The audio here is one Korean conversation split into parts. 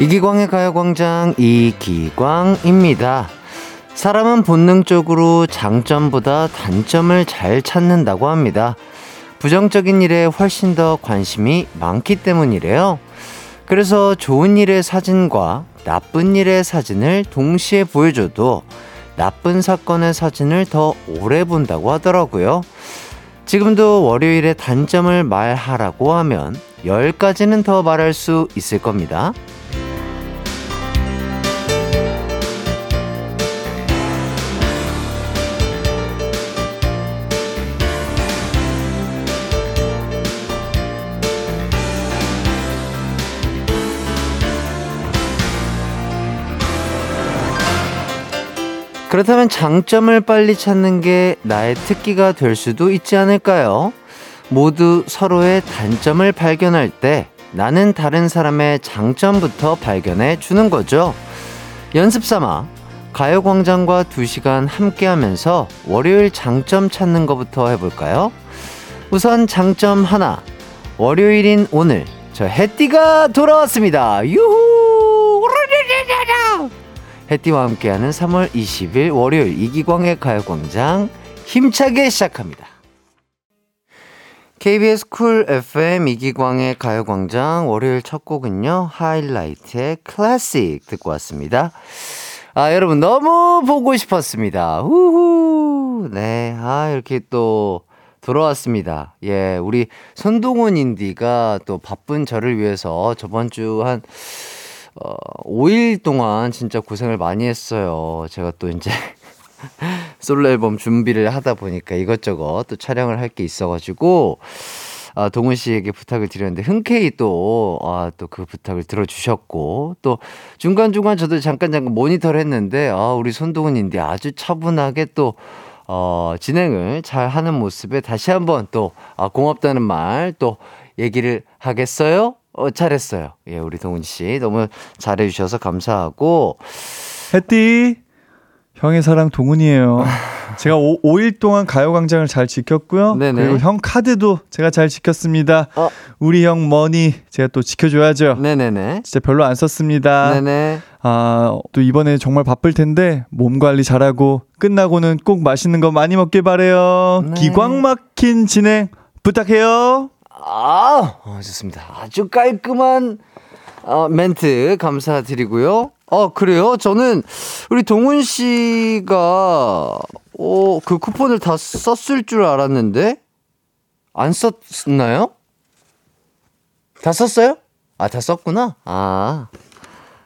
이기광의 가요광장 이기광입니다. 사람은 본능적으로 장점보다 단점을 잘 찾는다고 합니다. 부정적인 일에 훨씬 더 관심이 많기 때문이래요. 그래서 좋은 일의 사진과 나쁜 일의 사진을 동시에 보여줘도 나쁜 사건의 사진을 더 오래 본다고 하더라고요. 지금도 월요일에 단점을 말하라고 하면 10가지는 더 말할 수 있을 겁니다. 그렇다면 장점을 빨리 찾는 게 나의 특기가 될 수도 있지 않을까요? 모두 서로의 단점을 발견할 때 나는 다른 사람의 장점부터 발견해 주는 거죠. 연습 삼아 가요광장과 2시간 함께 하면서 월요일 장점 찾는 것부터 해볼까요? 우선 장점 하나. 월요일인 오늘, 저 해띠가 돌아왔습니다. 유후! 해띠와 함께하는 3월 20일 월요일 이기광의 가요광장 힘차게 시작합니다. KBS 쿨 FM 이기광의 가요광장 월요일 첫 곡은요 하이라이트의 클래식 듣고 왔습니다. 아 여러분 너무 보고 싶었습니다. 후후 네 아 이렇게 또 돌아왔습니다. 예 우리 손동운 운디가 또 바쁜 저를 위해서 저번 주 한 어, 5일 동안 진짜 고생을 많이 했어요. 제가 또 이제 솔로 앨범 준비를 하다 보니까 이것저것 또 촬영을 할 게 있어가지고, 아, 동훈 씨에게 부탁을 드렸는데, 흔쾌히 또, 아, 또 그 부탁을 들어주셨고, 또 중간중간 저도 잠깐 잠깐 모니터를 했는데, 아, 우리 손동훈인데 아주 차분하게 또, 어, 진행을 잘 하는 모습에 다시 한번 또, 아, 고맙다는 말 또 얘기를 하겠어요? 어, 잘했어요. 예, 우리 동훈 씨. 너무 잘해 주셔서 감사하고. 햇띠, 형의 사랑 동훈이에요. 제가 오, 5일 동안 가요광장을 잘 지켰고요. 네네. 그리고 형 카드도 제가 잘 지켰습니다. 어. 우리 형 머니 제가 또 지켜줘야죠. 네네네. 진짜 별로 안 썼습니다. 네네. 아, 또 이번에 정말 바쁠 텐데 몸 관리 잘하고 끝나고는 꼭 맛있는 거 많이 먹길 바래요. 네. 기광 막힌 진행 부탁해요. 아, 어, 좋습니다. 아주 깔끔한 어, 멘트 감사드리고요. 어, 그래요? 저는 우리 동훈 씨가 어, 그 쿠폰을 다 썼을 줄 알았는데 안 썼나요? 다 썼어요? 아, 다 썼구나. 아.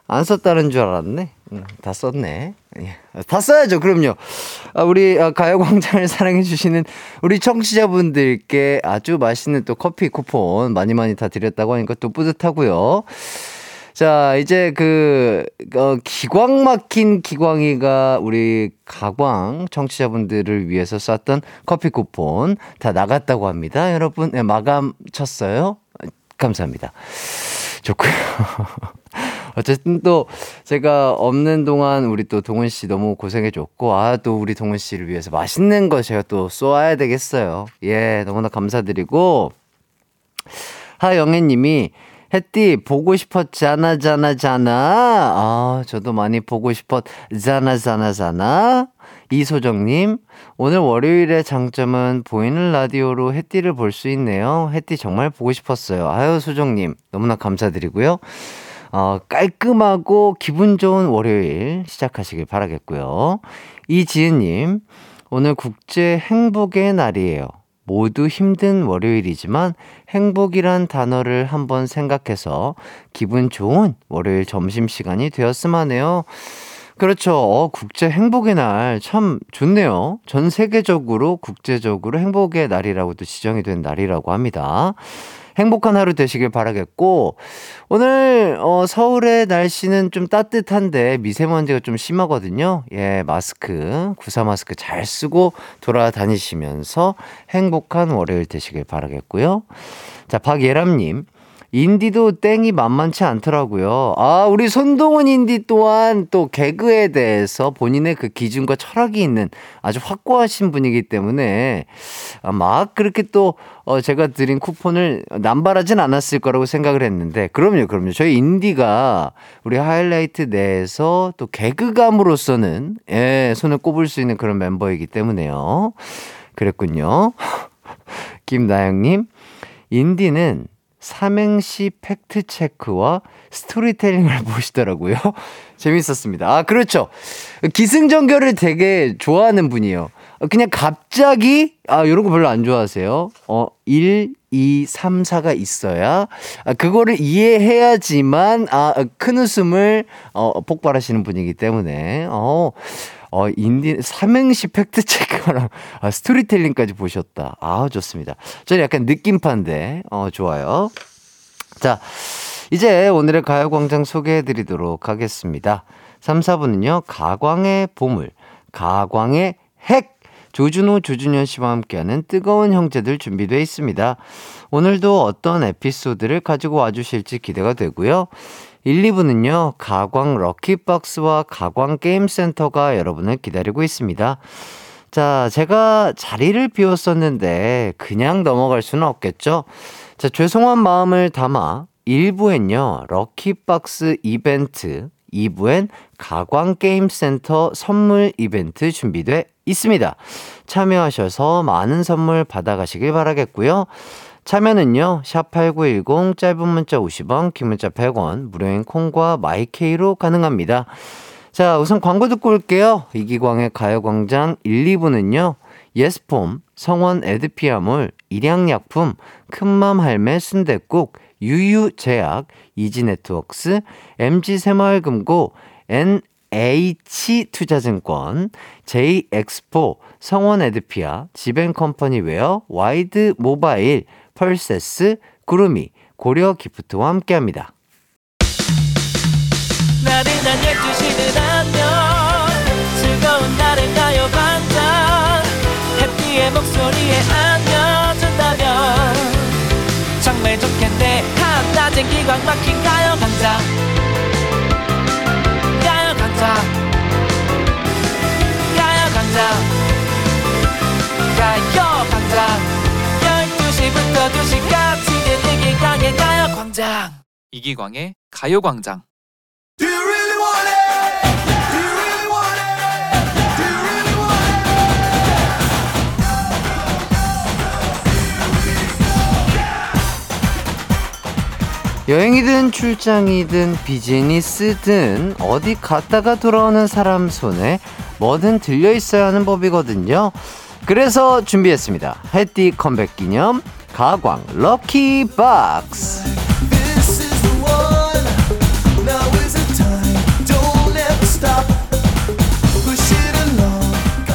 안 썼다는 줄 알았네. 응, 다 썼네. 예. 다 써야죠. 그럼요. 아, 우리 아, 가요광장을 사랑해주시는 우리 청취자분들께 아주 맛있는 또 커피 쿠폰 많이 많이 다 드렸다고 하니까 또 뿌듯하고요. 자, 이제 그, 어, 기광 막힌 기광이가 우리 가광 청취자분들을 위해서 쐈던 커피 쿠폰 다 나갔다고 합니다. 여러분, 네, 마감 쳤어요? 감사합니다. 좋고요. 어쨌든 또 제가 없는 동안 우리 또 동훈 씨 너무 고생해줬고, 아, 또 우리 동훈 씨를 위해서 맛있는 거 제가 또 쏘아야 되겠어요. 예, 너무나 감사드리고, 하영애 님이, 햇띠, 보고 싶었잖아, 잖아, 잖아. 아, 저도 많이 보고 싶었잖아, 잖아, 잖아. 이소정님, 오늘 월요일의 장점은 보이는 라디오로 햇띠를 볼 수 있네요. 햇띠 정말 보고 싶었어요. 아유, 소정님, 너무나 감사드리고요. 어, 깔끔하고 기분 좋은 월요일 시작하시길 바라겠고요. 이지은님, 오늘 국제 행복의 날이에요. 모두 힘든 월요일이지만 행복이란 단어를 한번 생각해서 기분 좋은 월요일 점심시간이 되었으면 하네요. 그렇죠. 어, 국제 행복의 날 참 좋네요. 전 세계적으로 국제적으로 행복의 날이라고도 지정이 된 날이라고 합니다. 행복한 하루 되시길 바라겠고, 오늘, 어, 서울의 날씨는 좀 따뜻한데 미세먼지가 좀 심하거든요. 예, 마스크, 구사 마스크 잘 쓰고 돌아다니시면서 행복한 월요일 되시길 바라겠고요. 자, 박예람님. 인디도 땡이 만만치 않더라고요. 아, 우리 손동훈 인디 또한 또 개그에 대해서 본인의 그 기준과 철학이 있는 아주 확고하신 분이기 때문에 아, 막 그렇게 또 어, 제가 드린 쿠폰을 남발하진 않았을 거라고 생각을 했는데, 그럼요, 그럼요. 저희 인디가 우리 하이라이트 내에서 또 개그감으로서는, 예, 손을 꼽을 수 있는 그런 멤버이기 때문에요. 그랬군요. 김나영님, 인디는 삼행시 팩트 체크와 스토리텔링을 보시더라고요. 재밌었습니다. 아, 그렇죠. 기승전결을 되게 좋아하는 분이에요. 그냥 갑자기, 아, 요런 거 별로 안 좋아하세요. 어, 1, 2, 3, 4가 있어야, 아, 그거를 이해해야지만, 아, 큰 웃음을, 어, 폭발하시는 분이기 때문에, 어, 어, 인디, 삼행시 팩트체크랑 아, 스토리텔링까지 보셨다. 아, 좋습니다. 저는 약간 느낌판데, 어, 좋아요. 자, 이제 오늘의 가요광장 소개해 드리도록 하겠습니다. 3, 4분은요, 가광의 보물, 가광의 핵, 조준호, 조준현 씨와 함께하는 뜨거운 형제들 준비되어 있습니다. 오늘도 어떤 에피소드를 가지고 와주실지 기대가 되고요. 1, 2부는요, 가광 럭키박스와 가광 게임센터가 여러분을 기다리고 있습니다. 자, 제가 자리를 비웠었는데 그냥 넘어갈 수는 없겠죠? 자, 죄송한 마음을 담아 1부엔요, 럭키박스 이벤트, 2부엔 가광게임센터 선물 이벤트 준비돼 있습니다. 참여하셔서 많은 선물 받아가시길 바라겠고요. 참여는요, 샵8910, 짧은 문자 50원, 긴 문자 100원, 무료인 콩과 마이케이로 가능합니다. 자, 우선 광고 듣고 올게요. 이기광의 가요광장 1, 2부는요, 예스폼, 성원 에드피아몰, 일양약품, 큰맘 할매 순댓국, 유유제약, 이지네트웍스, MG새마을금고, NH투자증권, J엑스포, 성원 에드피아, 지벤컴퍼니웨어, 와이드 모바일, 펄세스, 구름이, 고려 기프트와 함께합니다. 나른한 12시는 안녕. 즐거운 날을 가요 반짝 해피의 목소리에 안겨준다면. 정말 좋겠네. 한낮엔 기광 막힌 가요 강장 12시부터 2시까지 이기광의 가요광장. 이기광의 가요광장 여행이든 출장이든 비즈니스든 어디 갔다가 돌아오는 사람 손에 뭐든 들려 있어야 하는 법이거든요. 그래서 준비했습니다. 해띠 컴백 기념 가광 럭키 박스.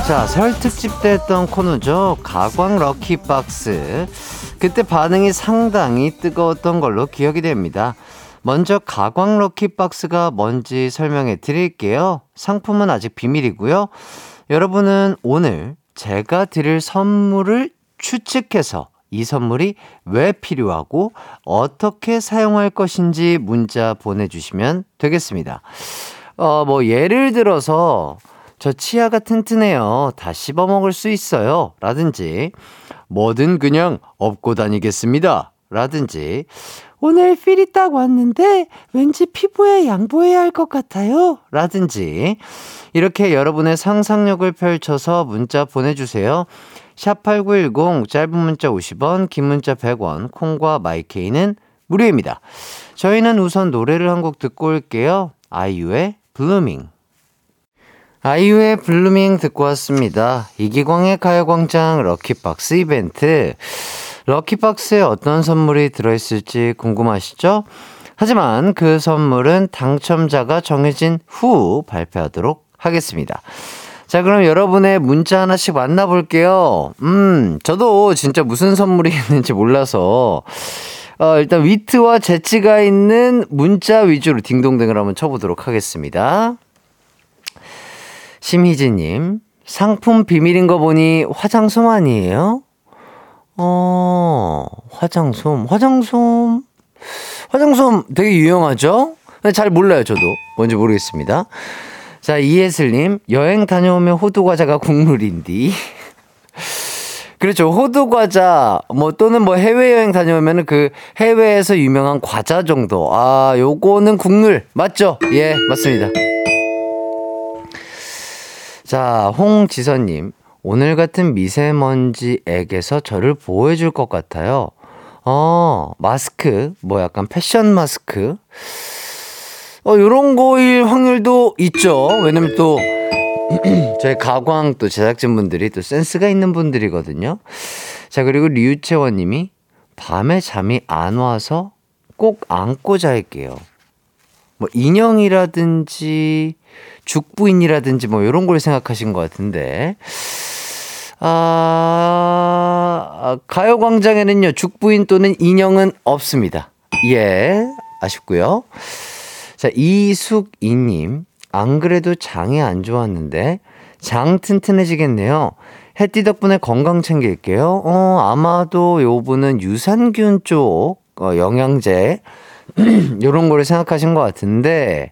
자, 설 특집 때 했던 코너죠. 가광 럭키 박스. 그때 반응이 상당히 뜨거웠던 걸로 기억이 됩니다. 먼저 가광 럭키 박스가 뭔지 설명해 드릴게요. 상품은 아직 비밀이고요. 여러분은 오늘 제가 드릴 선물을 추측해서 이 선물이 왜 필요하고 어떻게 사용할 것인지 문자 보내주시면 되겠습니다. 어, 뭐, 예를 들어서, 저 치아가 튼튼해요. 다 씹어 먹을 수 있어요. 라든지, 뭐든 그냥 업고 다니겠습니다. 라든지, 오늘 필이 딱 왔는데 왠지 피부에 양보해야 할 것 같아요. 라든지, 이렇게 여러분의 상상력을 펼쳐서 문자 보내주세요. 샵8910 짧은 문자 50원, 긴 문자 100원, 콩과 마이케이는 무료입니다. 저희는 우선 노래를 한 곡 듣고 올게요. 아이유의 블루밍. 아이유의 블루밍 듣고 왔습니다. 이기광의 가요광장 럭키박스 이벤트. 럭키박스에 어떤 선물이 들어있을지 궁금하시죠? 하지만 그 선물은 당첨자가 정해진 후 발표하도록 하겠습니다. 자, 그럼 여러분의 문자 하나씩 만나볼게요. 음, 저도 진짜 무슨 선물이 있는지 몰라서, 어, 일단 위트와 재치가 있는 문자 위주로 딩동댕을 한번 쳐보도록 하겠습니다. 심희진님, 상품 비밀인 거 보니 화장솜 아니에요? 어, 화장솜, 화장솜. 화장솜 되게 유용하죠? 잘 몰라요, 저도. 뭔지 모르겠습니다. 자, 이예슬님, 여행 다녀오면 호두과자가 국물인디. 그렇죠. 호두과자, 뭐, 또는 뭐 해외여행 다녀오면은 그 해외에서 유명한 과자 정도. 아, 요거는 국물. 맞죠? 예, 맞습니다. 자, 홍지선님. 오늘 같은 미세먼지 액에서 저를 보호해줄 것 같아요. 어, 마스크. 뭐 약간 패션 마스크. 어, 요런 거일 확률도 있죠. 왜냐면 또, 저희 가광 또 제작진분들이 또 센스가 있는 분들이거든요. 자, 그리고 류채원 님이 밤에 잠이 안 와서 꼭 안고 잘게요. 뭐, 인형이라든지, 죽부인이라든지 뭐, 요런 걸 생각하신 것 같은데. 아, 가요광장에는요, 죽부인 또는 인형은 없습니다. 예, 아쉽고요 자, 이숙이님. 안 그래도 장이 안 좋았는데 장 튼튼해지겠네요. 해띠 덕분에 건강 챙길게요. 어, 아마도 요분은 유산균 쪽 어, 영양제 요런 거를 생각하신 것 같은데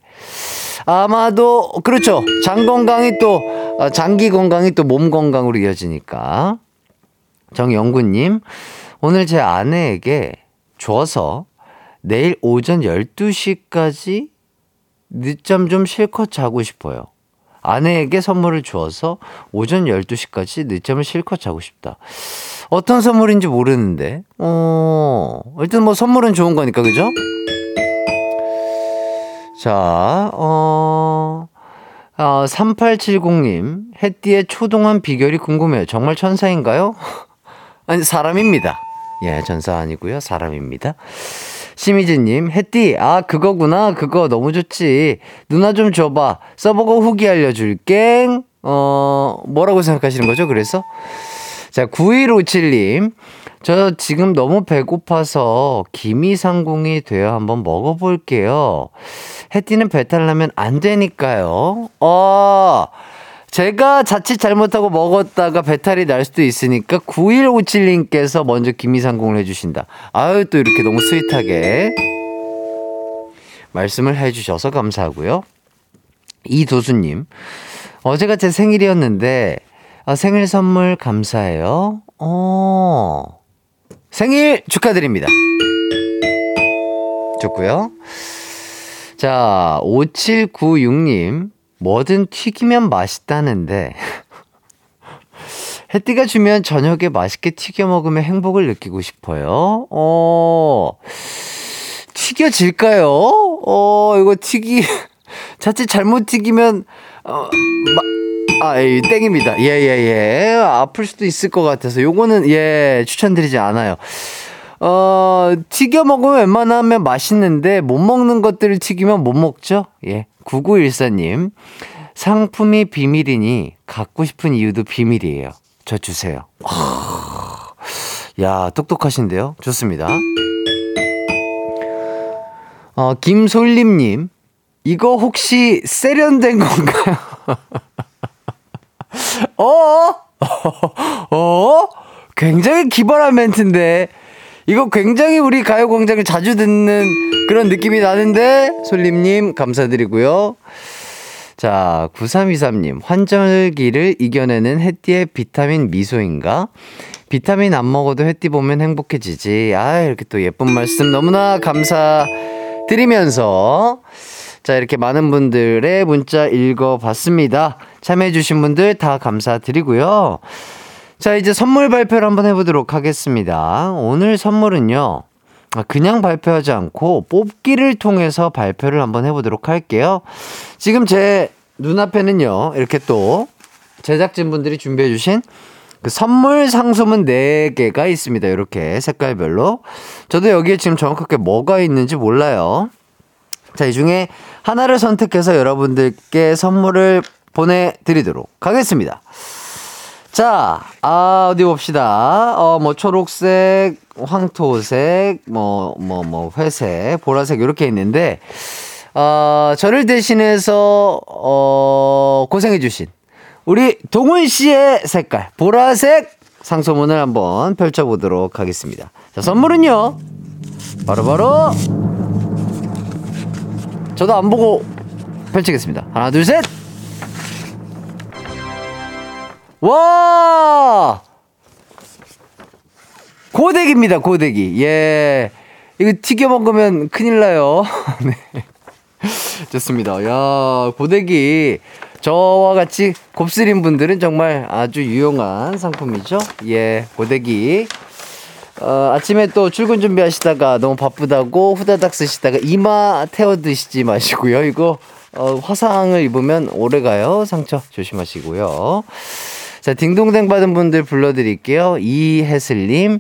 아마도 그렇죠. 장 건강이 또 어, 장기 건강이 또 몸 건강으로 이어지니까 정영구님 오늘 제 아내에게 줘서 내일 오전 12시까지 늦잠 좀 실컷 자고 싶어요. 아내에게 선물을 주어서 오전 12시까지 늦잠을 실컷 자고 싶다. 어떤 선물인지 모르는데, 어, 일단 뭐 선물은 좋은 거니까, 그죠? 자, 어, 아, 3870님, 햇띠의 초동한 비결이 궁금해요. 정말 천사인가요? 아니, 사람입니다. 예, 전사 아니고요. 사람입니다. 심희진님, 햇띠, 아, 그거구나. 그거 너무 좋지. 누나 좀 줘봐. 써보고 후기 알려줄게. 어, 뭐라고 생각하시는 거죠? 그래서? 자, 9157님. 저 지금 너무 배고파서 기미상궁이 되어 한번 먹어볼게요. 햇띠는 배탈 나면 안 되니까요. 어, 제가 자칫 잘못하고 먹었다가 배탈이 날 수도 있으니까 9157님께서 먼저 김이상공을 해주신다. 아유, 또 이렇게 너무 스윗하게 말씀을 해주셔서 감사하고요. 이도수님, 어제가 제 생일이었는데, 아, 생일 선물 감사해요. 어, 생일 축하드립니다. 좋고요. 자, 5796님, 뭐든 튀기면 맛있다는데 햇띠가 주면 저녁에 맛있게 튀겨 먹으면 행복을 느끼고 싶어요. 어, 튀겨질까요? 어, 이거 튀기, 자칫 잘못 튀기면, 어, 마, 아, 예, 땡입니다. 예, 예, 예. 아플 수도 있을 것 같아서 요거는, 예, 추천드리지 않아요. 어, 튀겨 먹으면 웬만하면 맛있는데 못 먹는 것들을 튀기면 못 먹죠? 예. 9914님, 상품이 비밀이니 갖고 싶은 이유도 비밀이에요. 저 주세요. 야, 똑똑하신데요? 좋습니다. 어, 김솔림님, 이거 혹시 세련된 건가요? 어? 어? 굉장히 기발한 멘트인데. 이거 굉장히 우리 가요광장을 자주 듣는 그런 느낌이 나는데, 솔림님, 감사드리고요. 자, 9323님, 환절기를 이겨내는 햇띠의 비타민 미소인가? 비타민 안 먹어도 햇띠 보면 행복해지지. 아, 이렇게 또 예쁜 말씀 너무나 감사드리면서, 자, 이렇게 많은 분들의 문자 읽어봤습니다. 참여해주신 분들 다 감사드리고요. 자, 이제 선물 발표를 한번 해보도록 하겠습니다. 오늘 선물은요, 그냥 발표하지 않고 뽑기를 통해서 발표를 한번 해보도록 할게요. 지금 제 눈앞에는요, 이렇게 또 제작진분들이 준비해주신 그 선물 상소문 4개가 있습니다. 이렇게 색깔별로. 저도 여기에 지금 정확하게 뭐가 있는지 몰라요. 자, 이 중에 하나를 선택해서 여러분들께 선물을 보내드리도록 하겠습니다. 자, 아, 어디 봅시다. 어, 뭐, 초록색, 황토색, 뭐, 뭐, 뭐, 회색, 보라색, 이렇게 있는데, 어, 저를 대신해서, 어, 고생해주신, 우리 동훈 씨의 색깔, 보라색 상소문을 한번 펼쳐보도록 하겠습니다. 자, 선물은요, 바로바로 저도 안 보고 펼치겠습니다. 하나, 둘, 셋! 와! 고데기입니다, 고데기. 예. 이거 튀겨 먹으면 큰일 나요. 네. 좋습니다. 야, 고데기. 저와 같이 곱슬인 분들은 정말 아주 유용한 상품이죠. 예, 고데기. 어, 아침에 또 출근 준비하시다가 너무 바쁘다고 후다닥 쓰시다가 이마 태워 드시지 마시고요. 이거 어, 화상을 입으면 오래 가요. 상처 조심하시고요. 자, 딩동댕 받은 분들 불러드릴게요. 이혜슬님,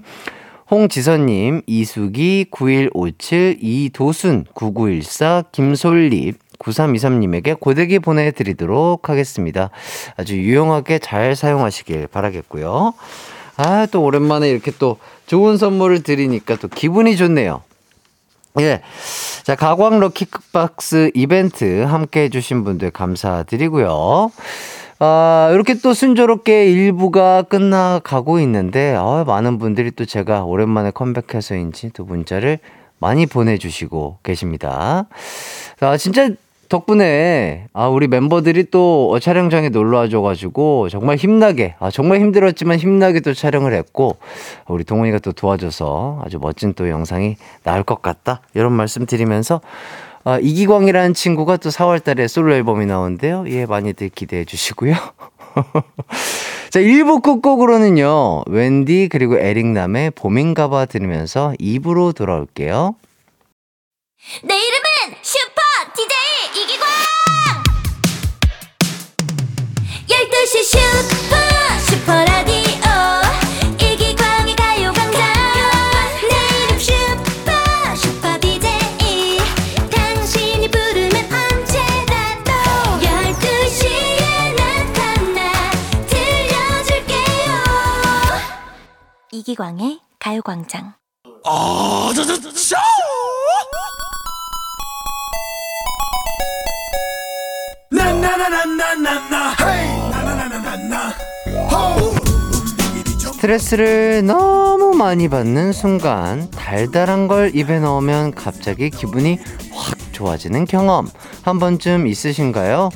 홍지선님, 이수기, 9157, 이도순, 9914, 김솔립, 9323님에게 고데기 보내드리도록 하겠습니다. 아주 유용하게 잘 사용하시길 바라겠고요. 아, 또 오랜만에 이렇게 또 좋은 선물을 드리니까 또 기분이 좋네요. 예. 자, 가광 럭키박스 이벤트 함께 해주신 분들 감사드리고요. 아, 이렇게 또 순조롭게 일부가 끝나가고 있는데, 아, 많은 분들이 또 제가 오랜만에 컴백해서인지 또 문자를 많이 보내주시고 계십니다. 아, 진짜 덕분에 아 우리 멤버들이 또 촬영장에 놀러 와줘가지고 정말 힘나게 아 정말 힘들었지만 힘나게 또 촬영을 했고 우리 동훈이가 또 도와줘서 아주 멋진 또 영상이 나올 것 같다 이런 말씀 드리면서 아, 이기광이라는 친구가 또 4월 달에 솔로 앨범이 나오는데요 예 많이들 기대해 주시고요. 자 1부 끝곡으로는요 웬디 그리고 에릭남의 봄인가 봐 들으면서 2부로 돌아올게요. 내 이름은 슈퍼 DJ 이기광 12시 슈퍼 슈퍼라디 이기광의 가요광장. 스트레스를 너무 많이 받는 순간 달달한 걸 입에 넣으면 갑자기 기분이 확 좋아지는 경험. 한 번쯤 있으신가요?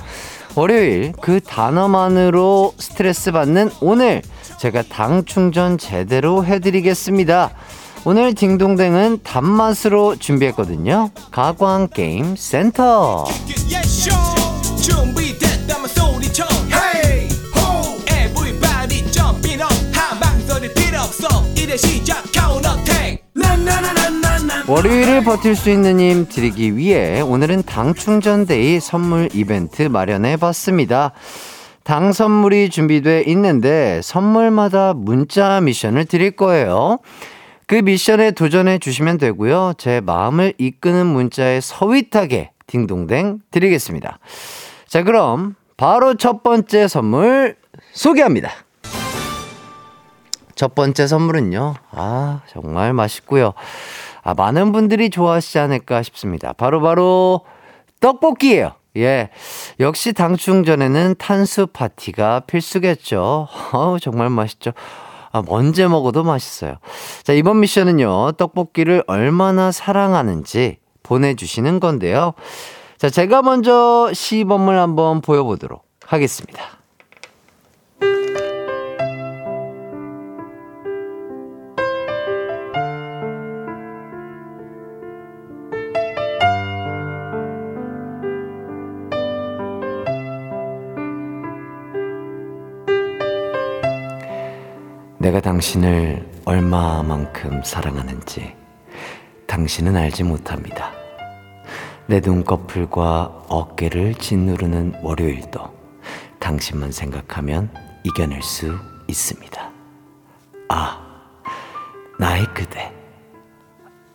월요일 그 단어만으로 스트레스 받는 오늘 제가 당 충전 제대로 해드리겠습니다. 오늘 딩동댕은 단맛으로 준비했거든요. 가광 게임 센터. 시작 counterattack 월요일을 버틸 수 있는 힘 드리기 위해 오늘은 당 충전 데이 선물 이벤트 마련해 봤습니다. 당 선물이 준비돼 있는데 선물마다 문자 미션을 드릴 거예요. 그 미션에 도전해 주시면 되고요. 제 마음을 이끄는 문자에 서윗하게 딩동댕 드리겠습니다. 자, 그럼 바로 첫 번째 선물 소개합니다. 첫 번째 선물은요. 아, 정말 맛있고요. 아, 많은 분들이 좋아하시지 않을까 싶습니다. 바로바로 바로 떡볶이예요. 예. 역시 당충전에는 탄수 파티가 필수겠죠. 어우, 정말 맛있죠. 아, 언제 먹어도 맛있어요. 자, 이번 미션은요. 떡볶이를 얼마나 사랑하는지 보내주시는 건데요. 자, 제가 먼저 시범을 한번 보여보도록 하겠습니다. 내가 당신을 얼마만큼 사랑하는지 당신은 알지 못합니다. 내 눈꺼풀과 어깨를 짓누르는 월요일도 당신만 생각하면 이겨낼 수 있습니다. 아, 나의 그대.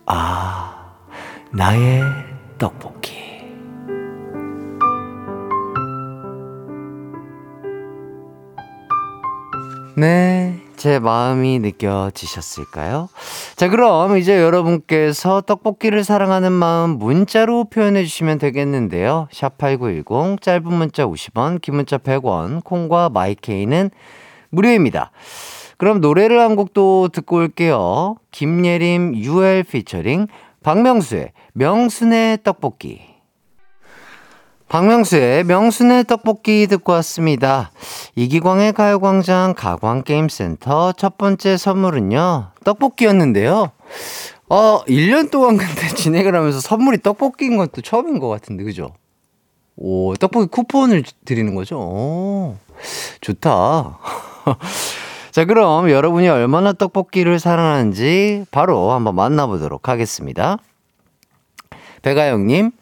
아, 나의 떡볶이. 네. 제 마음이 느껴지셨을까요? 자, 그럼 이제 여러분께서 떡볶이를 사랑하는 마음 문자로 표현해 주시면 되겠는데요. 샵8910 짧은 문자 50원, 긴 문자 100원, 콩과 마이케이는 무료입니다. 그럼 노래를 한곡또 듣고 올게요. 김예림 UL 피처링 박명수의 명순의 떡볶이. 박명수의 명순의 떡볶이 듣고 왔습니다. 이기광의 가요광장 가광게임센터 첫 번째 선물은요, 떡볶이였는데요. 어, 1년 동안 근데 진행을 하면서 선물이 떡볶이인 건또 처음인 것 같은데, 그죠? 오, 떡볶이 쿠폰을 드리는 거죠? 오, 좋다. 자, 그럼 여러분이 얼마나 떡볶이를 사랑하는지 바로 한번 만나보도록 하겠습니다. 배가영님,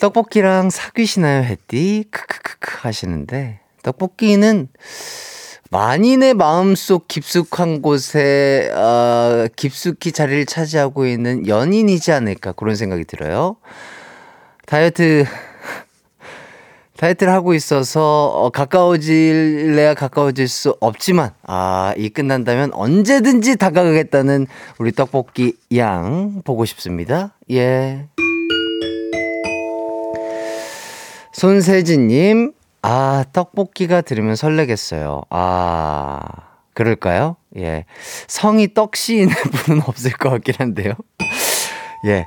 떡볶이랑 사귀시나요, 햇띠? 크크크크 하시는데, 떡볶이는 만인의 마음속 깊숙한 곳에, 어, 깊숙이 자리를 차지하고 있는 연인이지 않을까, 그런 생각이 들어요. 다이어트 다이어트를 하고 있어서 어, 가까워질래야 가까워질 수 없지만 아, 이 끝난다면 언제든지 다가가겠다는 우리 떡볶이 양 보고 싶습니다. 예. 손세진님, 아, 떡볶이가 들으면 설레겠어요. 아, 그럴까요? 예. 성이 떡시인의 분은 없을 것 같긴 한데요. 예.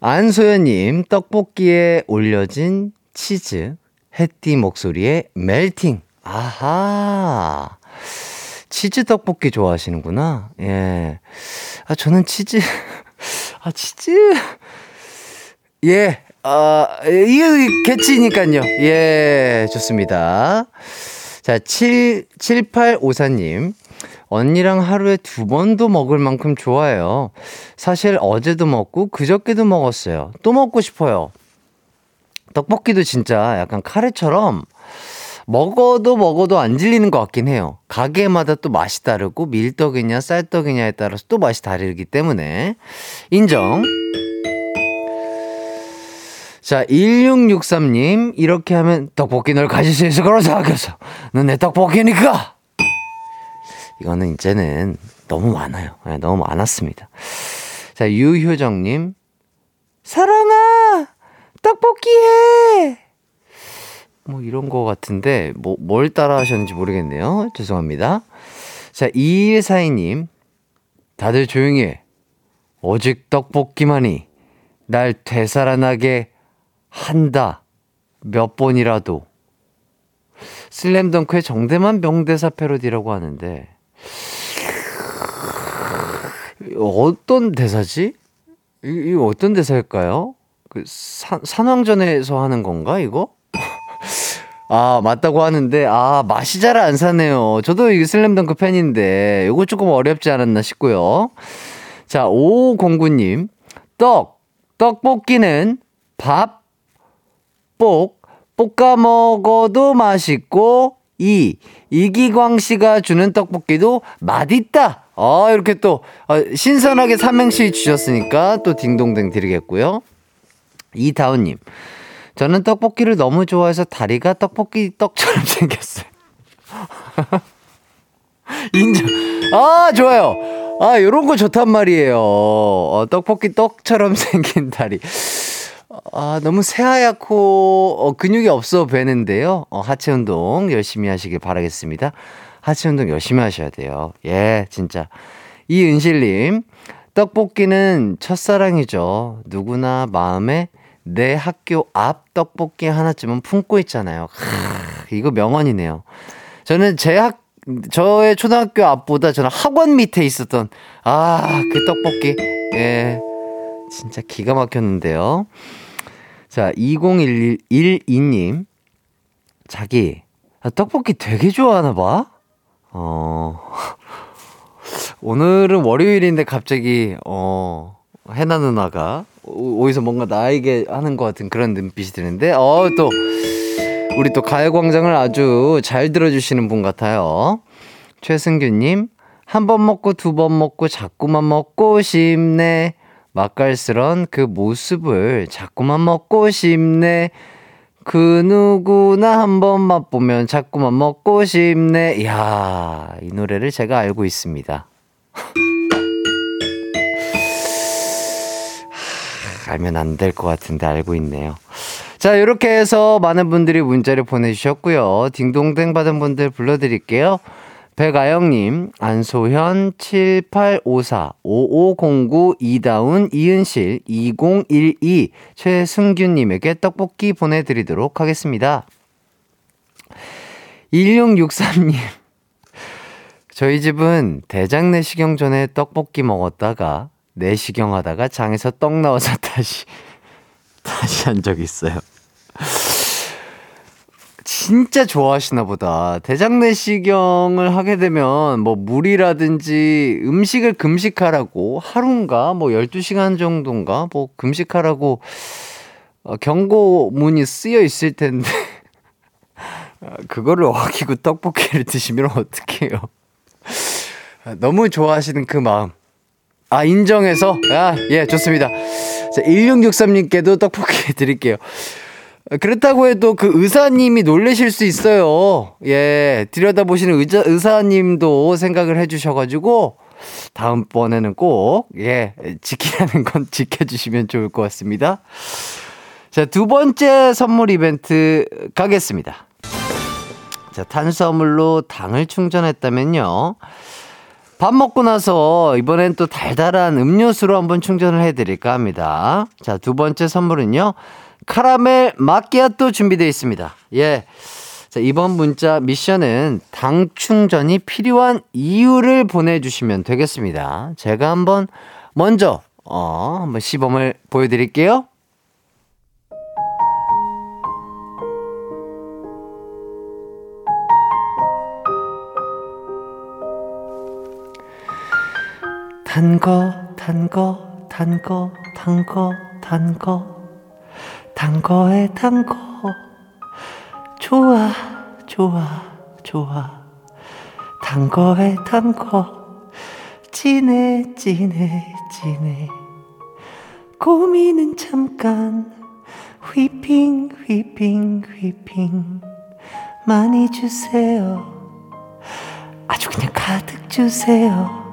안소연님, 떡볶이에 올려진 치즈. 햇띠 목소리의 멜팅. 아하. 치즈 떡볶이 좋아하시는구나. 예. 아, 저는 치즈, 아, 치즈. 예. 아, 이게 개치니까요. 예, 좋습니다. 자, 7, 7854님. 언니랑 하루에 두 번도 먹을 만큼 좋아해요. 사실 어제도 먹고 그저께도 먹었어요. 또 먹고 싶어요. 떡볶이도 진짜 약간 카레처럼 먹어도 먹어도 안 질리는 것 같긴 해요. 가게마다 또 맛이 다르고 밀떡이냐 쌀떡이냐에 따라서 또 맛이 다르기 때문에 인정. 자, 1663님, 이렇게 하면 떡볶이 널 가질 수 있을 거라 생각해서. 넌내 떡볶이니까! 이거는 이제는 너무 많아요. 네, 너무 많았습니다. 자, 유효정님, 사랑아! 떡볶이 해! 뭐 이런 거 같은데, 뭐, 뭘 따라 하셨는지 모르겠네요. 죄송합니다. 자, 2142님, 다들 조용히 해. 오직 떡볶이만이 날 되살아나게 한다. 몇 번이라도. 슬램덩크의 정대만 명대사 패러디라고 하는데, 어떤 대사지? 이, 이 어떤 대사일까요? 그 산, 산왕전에서 하는 건가, 이거? 아, 맞다고 하는데, 아, 맛이 잘 안 사네요. 저도 이 슬램덩크 팬인데, 이거 조금 어렵지 않았나 싶고요. 자, 5509님. 떡, 떡볶이는 밥, 볶, 볶아 먹어도 맛있고, 이, 이기광 씨가 주는 떡볶이도 맛있다. 아, 이렇게 또, 아, 신선하게 삼행시 주셨으니까 또 딩동댕 드리겠고요. 이다운님. 저는 떡볶이를 너무 좋아해서 다리가 떡볶이 떡처럼 생겼어요. 인정. 아, 좋아요. 아, 요런 거 좋단 말이에요. 어, 떡볶이 떡처럼 생긴 다리. 아, 너무 새하얗고, 어, 근육이 없어 보이는데요. 어, 하체 운동 열심히 하시길 바라겠습니다. 하체 운동 열심히 하셔야 돼요. 예, 진짜. 이은실님, 떡볶이는 첫사랑이죠. 누구나 마음에 내 학교 앞 떡볶이 하나쯤은 품고 있잖아요. 크, 이거 명언이네요. 저는 제 학, 저의 초등학교 앞보다 저는 학원 밑에 있었던, 아, 그 떡볶이. 예. 진짜 기가 막혔는데요. 자, 2012님. 자기, 아, 떡볶이 되게 좋아하나 봐? 어, 오늘은 월요일인데 갑자기, 어, 해나 누나가 어디서 뭔가 나에게 하는 것 같은 그런 눈빛이 드는데, 어, 또, 우리 또 가요광장을 아주 잘 들어주시는 분 같아요. 최승규님, 한 번 먹고 두 번 먹고 자꾸만 먹고 싶네. 맛깔스런 그 모습을 자꾸만 먹고 싶네. 그 누구나 한번 맛보면 자꾸만 먹고 싶네. 이야, 이 노래를 제가 알고 있습니다. 알면 안 될 것 같은데 알고 있네요. 자, 이렇게 해서 많은 분들이 문자를 보내주셨고요. 딩동댕 받은 분들 불러드릴게요. 백아영님, 안소현, 7854, 5509, 이다운, 이은실, 2012, 최승균님에게 떡볶이 보내드리도록 하겠습니다. 1663님, 저희 집은 대장 내시경 전에 떡볶이 먹었다가 내시경 하다가 장에서 떡 나와서 다시, 다시 한 적 있어요. 진짜 좋아하시나 보다. 대장내시경을 하게 되면 뭐 물이라든지 음식을 금식하라고 하루인가 뭐 12시간 정도인가 뭐 금식하라고 어, 경고문이 쓰여 있을 텐데 그거를 어기고 떡볶이를 드시면 어떡해요. 너무 좋아하시는 그 마음. 아, 인정해서? 아, 예, 좋습니다. 자, 1663님께도 떡볶이 드릴게요. 그렇다고 해도 그 의사님이 놀라실 수 있어요. 예, 들여다보시는 의자, 의사님도 생각을 해주셔가지고, 다음번에는 꼭, 예, 지키라는 건 지켜주시면 좋을 것 같습니다. 자, 두 번째 선물 이벤트 가겠습니다. 자, 탄수화물로 당을 충전했다면요. 밥 먹고 나서 이번엔 또 달달한 음료수로 한번 충전을 해드릴까 합니다. 자, 두 번째 선물은요. 카라멜 마끼아또 준비되어 있습니다. 예. 자, 이번 문자 미션은 당 충전이 필요한 이유를 보내주시면 되겠습니다. 제가 한번 먼저, 어, 한번 시범을 보여드릴게요. 단 거, 단 거, 단 거, 단 거, 단 거. 단거에 단거. 좋아 좋아 좋아. 단거에 단거. 진해 진해 진해. 고민은 잠깐. 휘핑 휘핑 휘핑. 많이 주세요. 아주 그냥 가득 주세요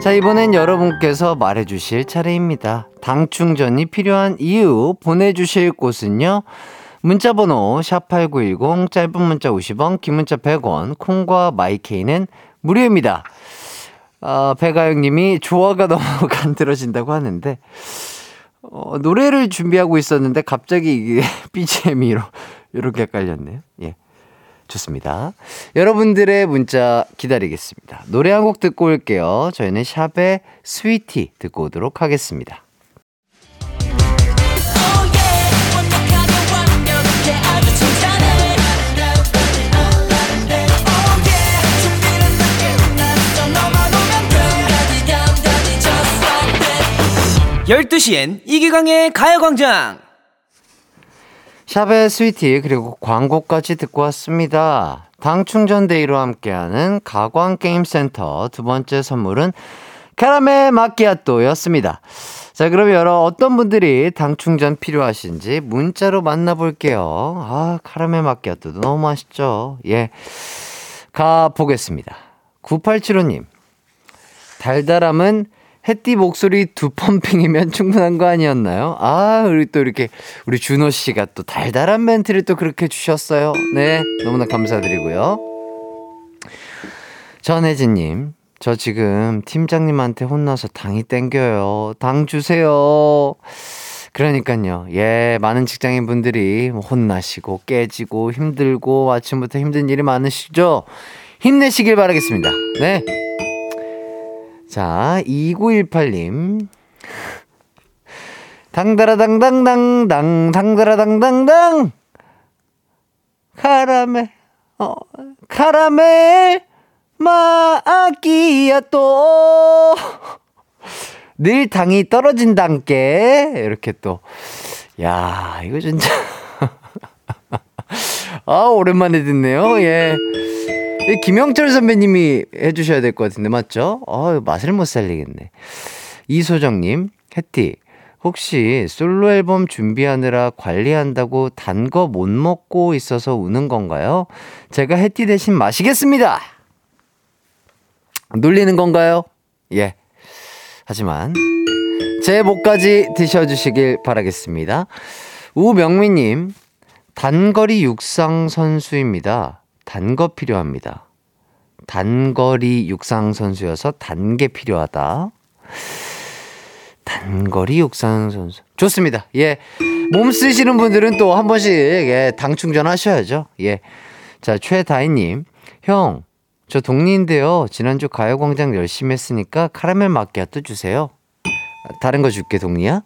자, 이번엔 여러분께서 말해주실 차례입니다. 당 충전이 필요한 이유 보내주실 곳은요. 문자번호 샵8910 짧은 문자 50원 긴 문자 100원 콩과 마이케이는 무료입니다. 아, 배가영님이 조화가 너무 간들어진다고 하는데 어, 노래를 준비하고 있었는데 갑자기 이게 BGM이로 이렇게 헷갈렸네요. 예. 좋습니다. 여러분들의 문자 기다리겠습니다. 노래 한 곡 듣고 올게요. 저희는 샵의 스위티 듣고 오도록 하겠습니다. 열두 시엔 이기광의 가요광장 샵의 스위티 그리고 광고까지 듣고 왔습니다. 당 충전데이로 함께하는 가광 게임센터 두 번째 선물은 캐러멜 마끼아또였습니다. 자, 그럼 여러 어떤 분들이 당 충전 필요하신지 문자로 만나볼게요. 아, 카라멜 마끼아또도 너무 맛있죠. 예. 가 보겠습니다. 9875님. 달달함은 햇띠 목소리 두 펌핑이면 충분한 거 아니었나요? 아, 우리 또 이렇게 우리 준호 씨가 또 달달한 멘트를 또 그렇게 주셨어요. 네, 너무나 감사드리고요. 전혜진 님, 저 지금 팀장님한테 혼나서 당이 땡겨요. 당 주세요. 그러니까요. 예, 많은 직장인 분들이 뭐 혼나시고 깨지고 힘들고 아침부터 힘든 일이 많으시죠? 힘내시길 바라겠습니다. 네. 자, 2918님. 당다라당당당당, 당다라당당당! 카라멜, 어, 카라멜, 마아끼야 또 늘 당이 떨어진단께. 이렇게 또. 야, 이거 진짜. 아, 오랜만에 듣네요. 예. 김영철 선배님이 해주셔야 될 것 같은데, 맞죠? 어, 맛을 못 살리겠네. 이소정님, 해티, 혹시 솔로 앨범 준비하느라 관리한다고 단 거 못 먹고 있어서 우는 건가요? 제가 해티 대신 마시겠습니다! 놀리는 건가요? 예. 하지만, 제 목까지 드셔주시길 바라겠습니다. 우명미님, 단거리 육상 선수입니다. 단 거 필요합니다. 단거리 육상 선수여서 단게 필요하다. 단거리 육상 선수. 좋습니다. 예. 몸 쓰시는 분들은 또 한 번씩, 예, 당 충전하셔야죠. 예. 자, 최다희 님. 형, 저 동리인데요. 지난주 가요광장 열심히 했으니까 카라멜 마끼아또 주세요. 다른 거 줄게, 동리야.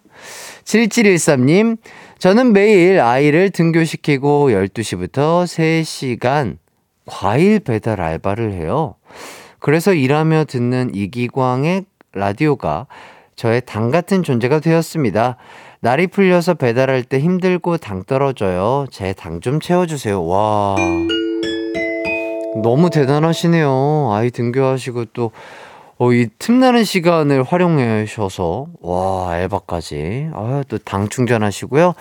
7713님. 저는 매일 아이를 등교시키고 12시부터 3시간 과일 배달 알바를 해요. 그래서 일하며 듣는 이기광의 라디오가 저의 당 같은 존재가 되었습니다. 날이 풀려서 배달할 때 힘들고 당 떨어져요. 제 당 좀 채워주세요. 와. 너무 대단하시네요. 아이 등교하시고 또, 어, 이 틈나는 시간을 활용하셔서, 와, 알바까지. 아, 또 당 충전하시고요.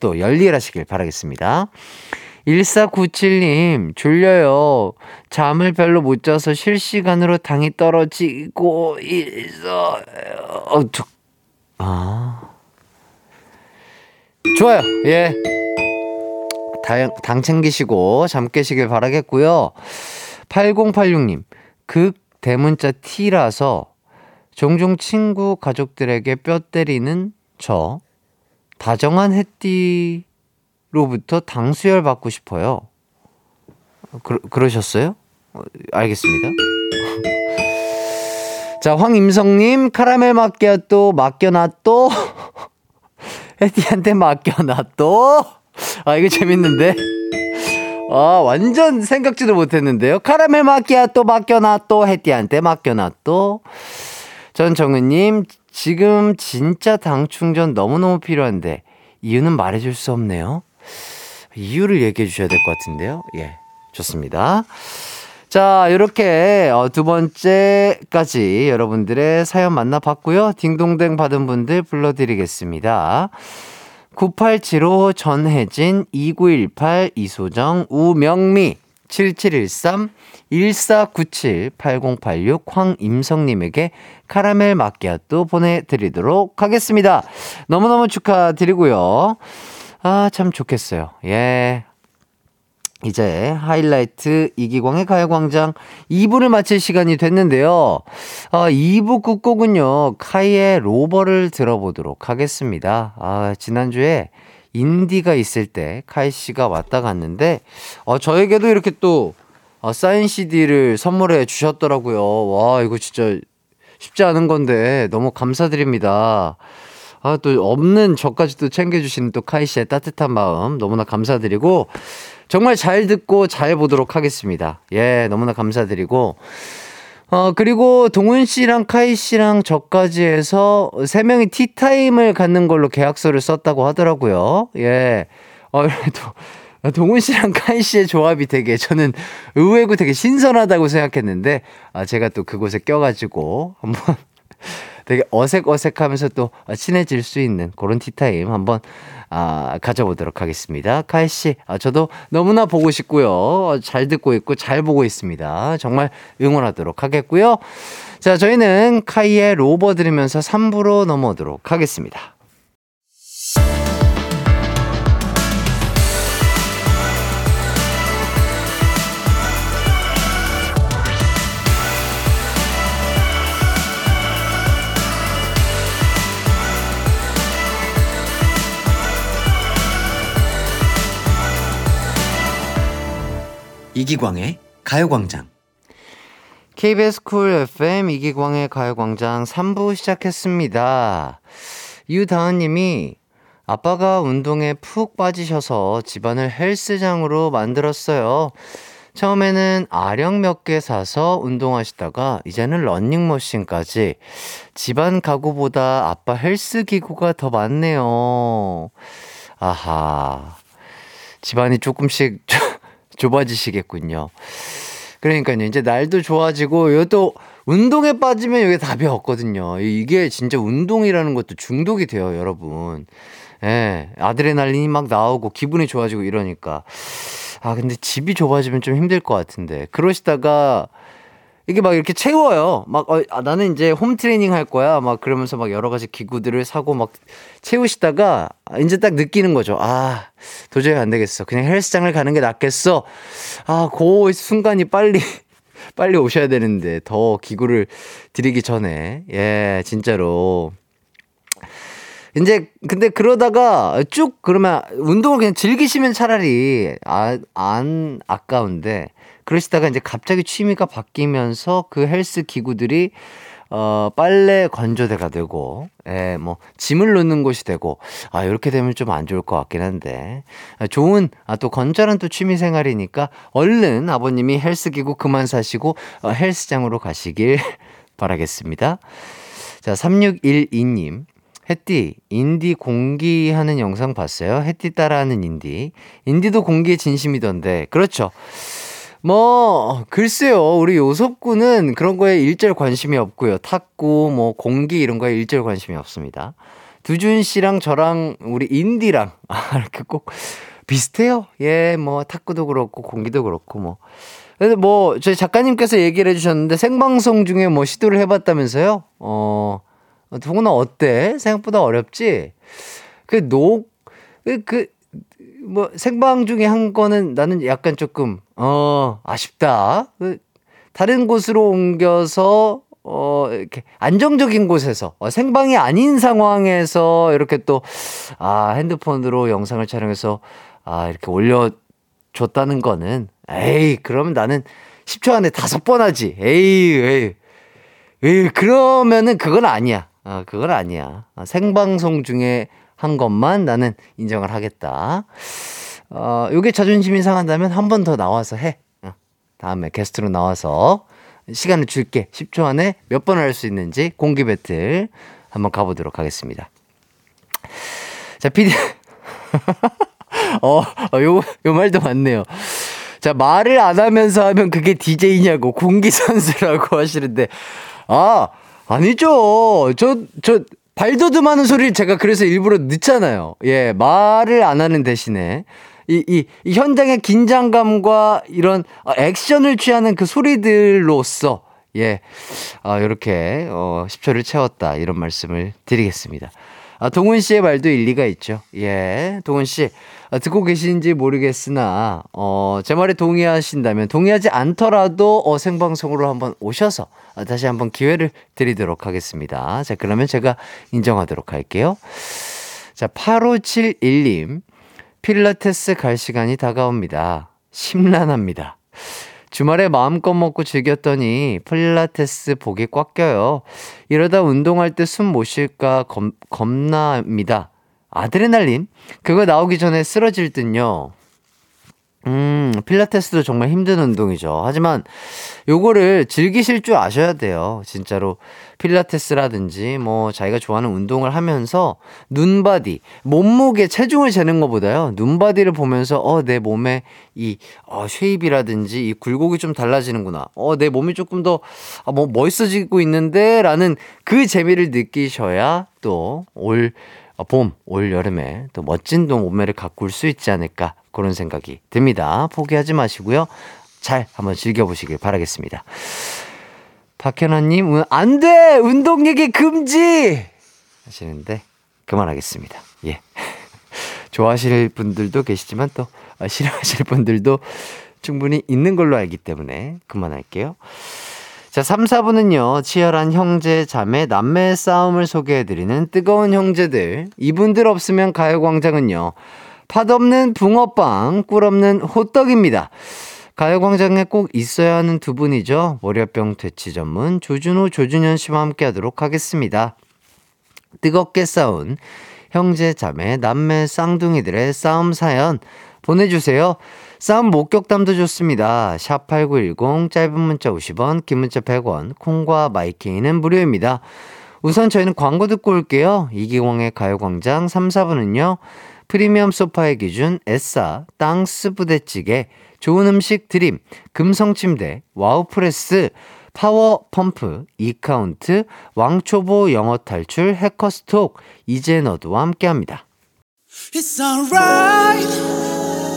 또 열일하시길 바라겠습니다. 1497님, 졸려요. 잠을 별로 못 자서 실시간으로 당이 떨어지고 있어요. 어, 아. 좋아요. 예. 당, 당 챙기시고 잠 깨시길 바라겠고요. 8086님, 극 대문자 T라서 종종 친구 가족들에게 뼈 때리는 저 다정한 햇띠 로부터 당수혈 받고 싶어요. 그, 그러셨어요? 어, 알겠습니다. 자, 황임성님, 카라멜 마끼아또 맡겨놔또. 혜티한테 맡겨놔또. 아, 이거 재밌는데? 아, 완전 생각지도 못했는데요. 카라멜 마끼아또 맡겨놔또. 혜티한테 맡겨놔또. 전 정은님, 지금 진짜 당 충전 너무너무 필요한데, 이유는 말해줄 수 없네요. 이유를 얘기해 주셔야 될 것 같은데요. 예. 좋습니다. 자, 이렇게 어, 두 번째까지 여러분들의 사연 만나봤고요. 딩동댕 받은 분들 불러드리겠습니다. 9875 전혜진, 2918 이소정, 우명미, 7713 1497 8086 황임성님에게 카라멜 마끼아또 보내드리도록 하겠습니다. 너무너무 축하드리고요. 아, 참 좋겠어요. 예. 이제 하이라이트 이기광의 가요광장 2부를 마칠 시간이 됐는데요. 아, 2부 끝곡은요, 카이의 로버를 들어보도록 하겠습니다. 아, 지난주에 인디가 있을 때 카이 씨가 왔다 갔는데, 어, 저에게도 이렇게 또, 어, 사인 CD를 선물해 주셨더라고요. 와, 이거 진짜 쉽지 않은 건데, 너무 감사드립니다. 아, 또 없는 저까지 도 챙겨주시는 또 카이 씨의 따뜻한 마음 너무나 감사드리고 정말 잘 듣고 잘 보도록 하겠습니다. 예, 너무나 감사드리고 어, 그리고 동훈 씨랑 카이 씨랑 저까지 해서 세 명이 티타임을 갖는 걸로 계약서를 썼다고 하더라고요. 예. 어, 그래도 동훈 씨랑 카이 씨의 조합이 되게 저는 의외고 되게 신선하다고 생각했는데 아, 제가 또 그곳에 껴가지고 한번 되게 어색어색하면서 또 친해질 수 있는 그런 티타임 한번 아, 가져보도록 하겠습니다. 카이 씨, 아, 저도 너무나 보고 싶고요. 잘 듣고 있고 잘 보고 있습니다. 정말 응원하도록 하겠고요. 자, 저희는 카이의 로버 들으면서 3부로 넘어오도록 하겠습니다. 이기광의 가요광장. KBS 쿨 FM 이기광의 가요광장 3부 시작했습니다. 유다은님이 아빠가 운동에 푹 빠지셔서 집안을 헬스장으로 만들었어요. 처음에는 아령 몇 개 사서 운동하시다가 이제는 런닝머신까지 집안 가구보다 아빠 헬스 기구가 더 많네요. 아하. 집안이 조금씩 좁아지시겠군요. 그러니까요. 이제 날도 좋아지고 이것도 운동에 빠지면 이게 답이 없거든요. 이게 진짜 운동이라는 것도 중독이 돼요, 여러분. 예. 아드레날린이 막 나오고 기분이 좋아지고 이러니까. 아, 근데 집이 좁아지면 좀 힘들 것 같은데. 그러시다가 이게 막 이렇게 채워요. 막, 어, 아, 나는 이제 홈 트레이닝 할 거야. 막 그러면서 막 여러 가지 기구들을 사고 막 채우시다가 이제 딱 느끼는 거죠. 아, 도저히 안 되겠어. 그냥 헬스장을 가는 게 낫겠어. 아, 그 순간이 빨리, 빨리 오셔야 되는데 더 기구를 드리기 전에. 예, 진짜로. 이제 근데 그러다가 쭉 그러면 운동을 그냥 즐기시면 차라리 아, 안 아까운데 그러시다가 이제 갑자기 취미가 바뀌면서 그 헬스 기구들이 어, 빨래 건조대가 되고, 예, 뭐, 짐을 놓는 곳이 되고, 아, 이렇게 되면 좀 안 좋을 것 같긴 한데, 아, 좋은, 아, 또 건전한 또 취미 생활이니까, 얼른 아버님이 헬스기구 그만 사시고, 어, 헬스장으로 가시길 바라겠습니다. 자, 3612님. 햇띠, 인디 공기하는 영상 봤어요? 햇띠 따라하는 인디. 인디도 공기에 진심이던데. 그렇죠. 뭐, 글쎄요. 우리 요섭구는 그런 거에 일절 관심이 없고요. 탁구, 뭐, 공기 이런 거에 일절 관심이 없습니다. 두준 씨랑 저랑 우리 인디랑, 아, 이렇게 꼭 비슷해요. 예, 뭐, 탁구도 그렇고, 공기도 그렇고, 뭐. 근데 뭐, 저희 작가님께서 얘기를 해주셨는데, 생방송 중에 뭐 시도를 해봤다면서요? 어, 동훈아, 어때? 생각보다 어렵지? 그, 녹, 그, 그, 뭐 생방 중에 한 거는 나는 약간 조금 어 아쉽다. 그 다른 곳으로 옮겨서 어 이렇게 안정적인 곳에서 어, 생방이 아닌 상황에서 이렇게 또 아 핸드폰으로 영상을 촬영해서 아 이렇게 올려 줬다는 거는 에이 그러면 나는 10초 안에 다섯 번 하지. 에이 에이 에이 그러면은 그건 아니야. 아 그건 아니야. 아, 생방송 중에 한 것만 나는 인정을 하겠다. 어, 요게 자존심이 상한다면 한 번 더 나와서 해. 어, 다음에 게스트로 나와서 시간을 줄게. 10초 안에 몇 번을 할 수 있는지 공기 배틀 한번 가보도록 하겠습니다. 자, PD. 어, 어, 요, 요 말도 맞네요. 자, 말을 안 하면서 하면 그게 DJ냐고, 공기선수라고 하시는데, 아, 아니죠. 저, 저, 발도듬 하는 소리를 제가 그래서 일부러 넣잖아요. 예, 말을 안 하는 대신에. 이, 이, 이 현장의 긴장감과 이런 액션을 취하는 그 소리들로서, 예, 아, 이렇게, 어, 10초를 채웠다. 이런 말씀을 드리겠습니다. 아, 동훈 씨의 말도 일리가 있죠. 예, 동훈 씨. 아, 듣고 계신지 모르겠으나, 어, 제 말에 동의하신다면, 동의하지 않더라도, 어, 생방송으로 한번 오셔서, 아, 다시 한번 기회를 드리도록 하겠습니다. 자, 그러면 제가 인정하도록 할게요. 자, 8571님. 필라테스 갈 시간이 다가옵니다. 심란합니다. 주말에 마음껏 먹고 즐겼더니 필라테스 복이 꽉 껴요. 이러다 운동할 때 숨 못 쉴까 겁, 겁납니다. 아드레날린? 그거 나오기 전에 쓰러질 듯요. 음, 필라테스도 정말 힘든 운동이죠. 하지만 요거를 즐기실 줄 아셔야 돼요. 진짜로 필라테스라든지 뭐 자기가 좋아하는 운동을 하면서 눈바디, 몸무게 체중을 재는 것보다요. 눈바디를 보면서 어, 내 몸에 이 어, shape이라든지 이 굴곡이 좀 달라지는구나. 어, 내 몸이 조금 더 아, 뭐 멋있어지고 있는데 라는 그 재미를 느끼셔야 또올 어, 봄, 올 여름에 또 멋진 몸매를 가꿀 수 있지 않을까 그런 생각이 듭니다. 포기하지 마시고요. 잘 한번 즐겨보시길 바라겠습니다. 박현아님, 안 돼! 운동 얘기 금지! 하시는데, 그만하겠습니다. 예. 좋아하실 분들도 계시지만 또 싫어하실 분들도 충분히 있는 걸로 알기 때문에 그만할게요. 자, 3, 4부는요, 치열한 형제, 자매, 남매 싸움을 소개해드리는 뜨거운 형제들. 이분들 없으면 가요광장은요, 팥 없는 붕어빵, 꿀 없는 호떡입니다. 가요광장에 꼭 있어야 하는 두 분이죠. 월요병 퇴치 전문 조준호, 조준현 씨와 함께 하도록 하겠습니다. 뜨겁게 싸운 형제, 자매, 남매, 쌍둥이들의 싸움 사연 보내주세요. 싸움 목격담도 좋습니다. 샵 8910 짧은 문자 50원, 긴 문자 100원, 콩과 마이케이는 무료입니다. 우선 저희는 광고 듣고 올게요. 이기광의 가요광장 3, 4분은요. 프리미엄 소파의 기준 에싸, 땅스 부대찌개, 좋은 음식 드림, 금성침대, 와우프레스, 파워 펌프, 이카운트, 왕초보 영어 탈출, 해커스톡, 이제 너도와 함께 합니다.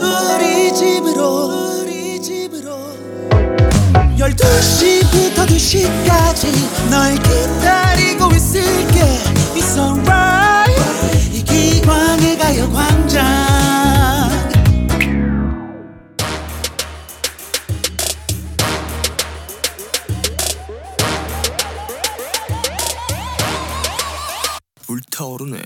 우리 집으로. 우리 집으로 12시부터 2시까지 널 기다리고 있을게. It's alright 이 기광의 가요광장. 불타오르네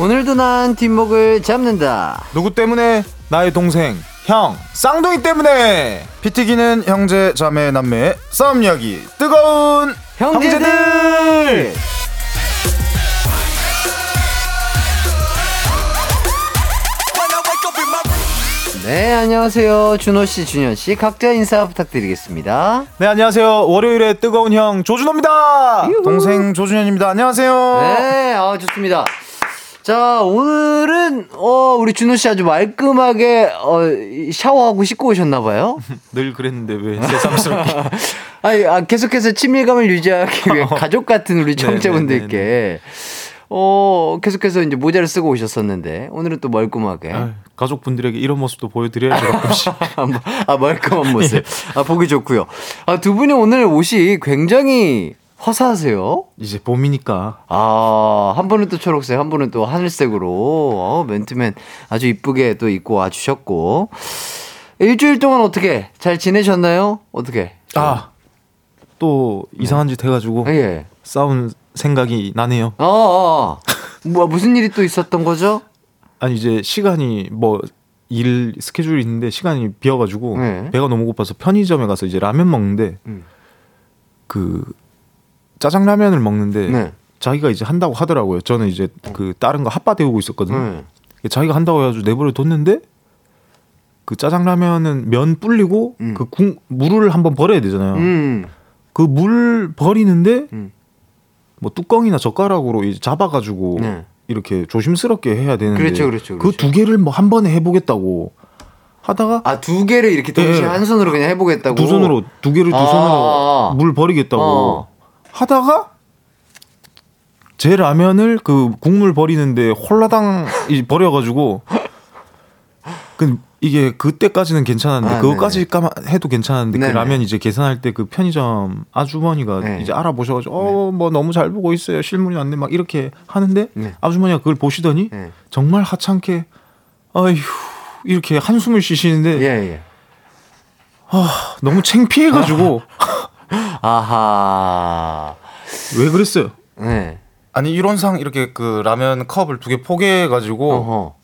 오늘도 난 뒷목을 잡는다. 누구 때문에? 나의 동생, 형, 쌍둥이 때문에! 피 튀기는 형제, 자매, 남매, 싸움 이야기, 뜨거운 형제들! 형제들! 네, 안녕하세요. 준호 씨, 준현 씨, 각자 인사 부탁드리겠습니다. 네, 안녕하세요. 월요일에 뜨거운 형, 조준호입니다! 동생 조준현입니다. 안녕하세요. 네, 아, 좋습니다. 자, 오늘은, 어, 우리 준호 씨 아주 말끔하게, 어, 샤워하고 씻고 오셨나봐요. 늘 그랬는데 왜 새삼스럽게. 아니, 아, 계속해서 친밀감을 유지하기 위해 가족 같은 우리 네, 청자분들께, 어, 계속해서 이제 모자를 쓰고 오셨었는데, 오늘은 또 멀끔하게. 아유, 가족분들에게 이런 모습도 보여드려야죠, 가끔씩. 아, 멀끔한 모습. 아, 보기 좋고요. 아, 두 분이 오늘 옷이 굉장히 화사하세요. 이제 봄이니까. 아, 한 분은 또 초록색, 한 분은 또 하늘색으로, 어, 맨투맨 아주 이쁘게 또 입고 와주셨고. 일주일 동안 어떻게 잘 지내셨나요? 어떻게? 아, 또 이상한 짓 해가지고 예. 싸운 생각이 나네요. 어, 어. 뭐, 무슨 일이 또 있었던 거죠? 아니 이제 시간이 뭐 일 스케줄이 있는데 시간이 비어가지고 네. 배가 너무 고파서 편의점에 가서 이제 라면 먹는데 음. 그 짜장라면을 먹는데 네. 자기가 이제 한다고 하더라고요. 저는 이제 그 다른 거 핫바 데우고 있었거든요. 네. 자기가 한다고 해가지고 내버려 뒀는데 그 짜장라면은 면 불리고 음. 그 국, 물을 한번 버려야 되잖아요. 음. 그물 버리는데 음. 뭐 뚜껑이나 젓가락으로 이제 잡아가지고 네. 이렇게 조심스럽게 해야 되는데 그렇죠, 그렇죠, 그 그렇죠. 두 개를 뭐 한 번에 해보겠다고 하다가 아, 두 개를 이렇게 동시에 예. 한 손으로 그냥 해보겠다고? 두 손으로 두 개를 두 아. 손으로 물 버리겠다고 어. 하다가 제 라면을 그 국물 버리는데 홀라당 이 버려가지고 그 이게 그때까지는 괜찮았는데 아, 그거까지 까마 해도 괜찮았는데 네네. 그 라면 이제 계산할 때 그 편의점 아주머니가 네. 이제 알아보셔가지고 어 뭐 너무 잘 보고 있어요 실물이 안돼 막 이렇게 하는데 네. 아주머니가 그걸 보시더니 네. 정말 하찮게 아휴 이렇게 한숨을 쉬시는데 예, 예. 너무 창피해가지고 아 하. 왜 그랬어요? 네. 아니 이론상 이렇게 그 라면 컵을 두 개 포개가지고 어허.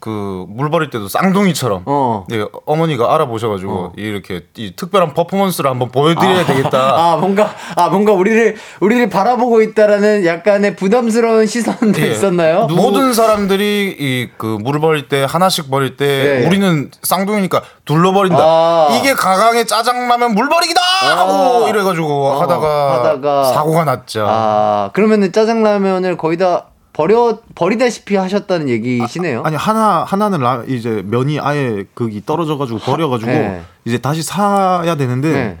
그물 버릴 때도 쌍둥이처럼 어. 예, 어머니가 알아보셔가지고 이렇게 이 특별한 퍼포먼스를 한번 보여드려야 되겠다. 아 뭔가 아 뭔가 우리를 우리를 바라보고 있다라는 약간의 부담스러운 시선도 예. 있었나요? 모든 사람들이 이 그 물을 버릴 때 하나씩 버릴 때 예, 예. 우리는 쌍둥이니까 둘러 버린다. 아. 이게 가강의 짜장라면 물 버리기다 하고 이래가지고 어, 하다가, 하다가. 사고가 났죠. 아 그러면은 짜장라면을 거의 다 버려 버리다시피 하셨다는 얘기시네요. 아 니 하나 하나는 라, 이제 면이 아예 거기 떨어져가지고 버려가지고 네. 이제 다시 사야 되는데 네.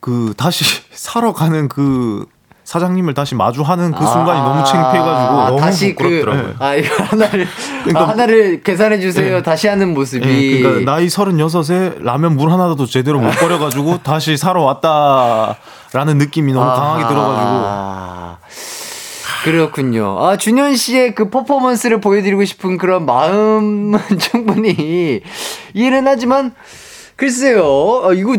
그 다시 사러 가는 그 사장님을 다시 마주하는 그 순간이 아, 너무 창피해가지고 아, 너무 다시 그 부끄럽더라고요. 아 이거 하나를 그러니까- 아, 하나를 계산해 주세요. 다시 하는 모습이. 예, 그러니까 나이 서른여섯에 라면 물 하나도 제대로 못 버려가지고 다시 사러 왔다라는 느낌이 너무 강하게 아하. 들어가지고 그렇군요. 아, 준현 씨의 그 퍼포먼스를 보여드리고 싶은 그런 마음은 충분히 이해는 하지만, 글쎄요, 아, 이거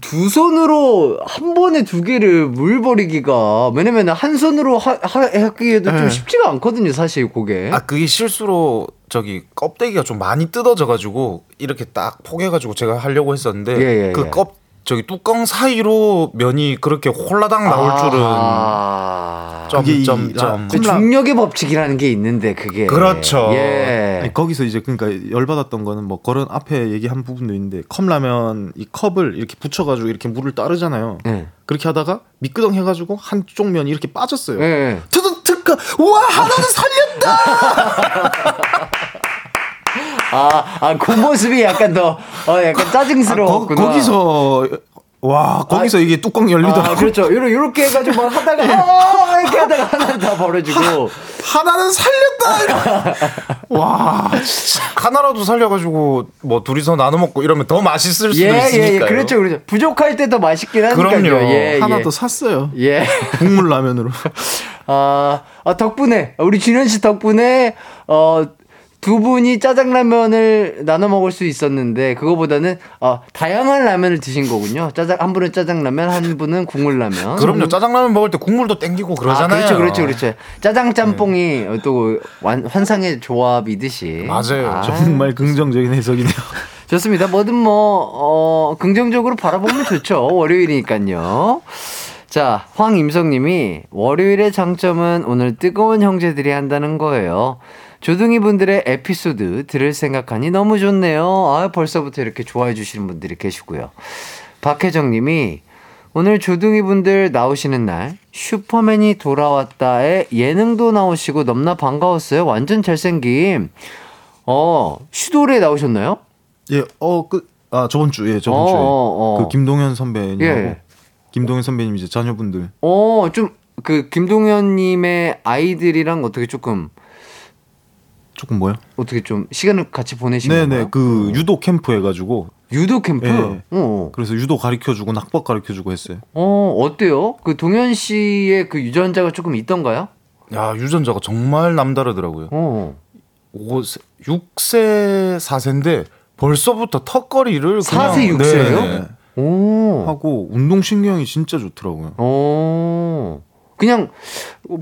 두 손으로 한 번에 두 개를 물 버리기가, 왜냐면 한 손으로 하, 하, 하기에도 좀 네. 쉽지가 않거든요, 사실 그게. 아 그게 실수로 저기 껍데기가 좀 많이 뜯어져 가지고 이렇게 딱 포개가지고 제가 하려고 했었는데 예, 예, 그 예. 껍 저기 뚜껑 사이로 면이 그렇게 홀라당 나올 줄은 아. 점, 그게 이 점, 라- 점. 그 중력의 법칙이라는 게 있는데, 그게. 그렇죠. 예. 아니, 거기서 이제 그러니까 열 받았던 거는 뭐 그런 앞에 얘기한 부분도 있는데 컵라면 이 컵을 이렇게 붙여가지고 이렇게 물을 따르잖아요. 예. 그렇게 하다가 미끄덩 해가지고 한쪽 면이 이렇게 빠졌어요. 예. 트득 특가 우와 하나는 살렸다. 아, 아, 그 모습이 약간 더, 어, 약간 아, 거, 짜증스러웠구나. 거기서 와 거기서 아, 이게 뚜껑 열리더라고. 아, 그렇죠. 요렇게, 요렇게 해가지고 막 하다가 아, 이렇게 하다가 하나 다 벌어지고 하 나는 살렸다. 와 진짜 하나라도 살려가지고 뭐 둘이서 나눠 먹고 이러면 더 맛있을 수도 예, 있으니까. 예, 예, 그렇죠, 그렇죠. 부족할 때 더 맛있긴 하니까요. 그럼요. 예, 하나 예. 더 샀어요. 예, 국물 라면으로. 아, 아 덕분에 우리 준현 씨 덕분에 어 두 분이 짜장라면을 나눠 먹을 수 있었는데 그거보다는 어, 다양한 라면을 드신 거군요. 짜장 한 분은 짜장라면, 한 분은 국물라면. 그럼요. 짜장라면 먹을 때 국물도 땡기고 그러잖아요. 아, 그렇죠, 그렇죠, 그렇죠. 짜장 짬뽕이 네. 또 완, 환상의 조합이듯이. 맞아요. 아. 정말 긍정적인 해석이네요. 좋습니다. 뭐든 뭐 어, 긍정적으로 바라보면 좋죠. 월요일이니까요. 자, 황임성님이 월요일의 장점은 오늘 뜨거운 형제들이 한다는 거예요. 조둥이 분들의 에피소드 들을 생각하니 너무 좋네요. 아, 벌써부터 이렇게 좋아해 주시는 분들이 계시고요. 박혜정 님이 오늘 조둥이 분들 나오시는 날 슈퍼맨이 돌아왔다에 예능도 나오시고 넘나 반가웠어요. 완전 잘생김. 어, 슈돌에 나오셨나요? 예, 어, 그, 아, 저번 주, 예, 저번 어, 주에. 어, 어. 그 김동현 선배님하고. 예. 김동현 선배님 이제 자녀분들. 어, 좀, 그, 김동현님의 아이들이랑 어떻게 조금 조금 뭐요? 어떻게 좀 시간을 같이 보내시는 네네 건가요? 그 유도 캠프 해가지고 유도 캠프. 네. 어. 그래서 유도 가르쳐주고 낙법 가르쳐주고 했어요. 어 어때요? 그 동현 씨의 그 유전자가 조금 있던가요? 야 유전자가 정말 남다르더라고요. 어. 5세, 6세 4세인데 벌써부터 턱걸이를 4세 6세요? 오. 하고 운동 신경이 진짜 좋더라고요. 오. 그냥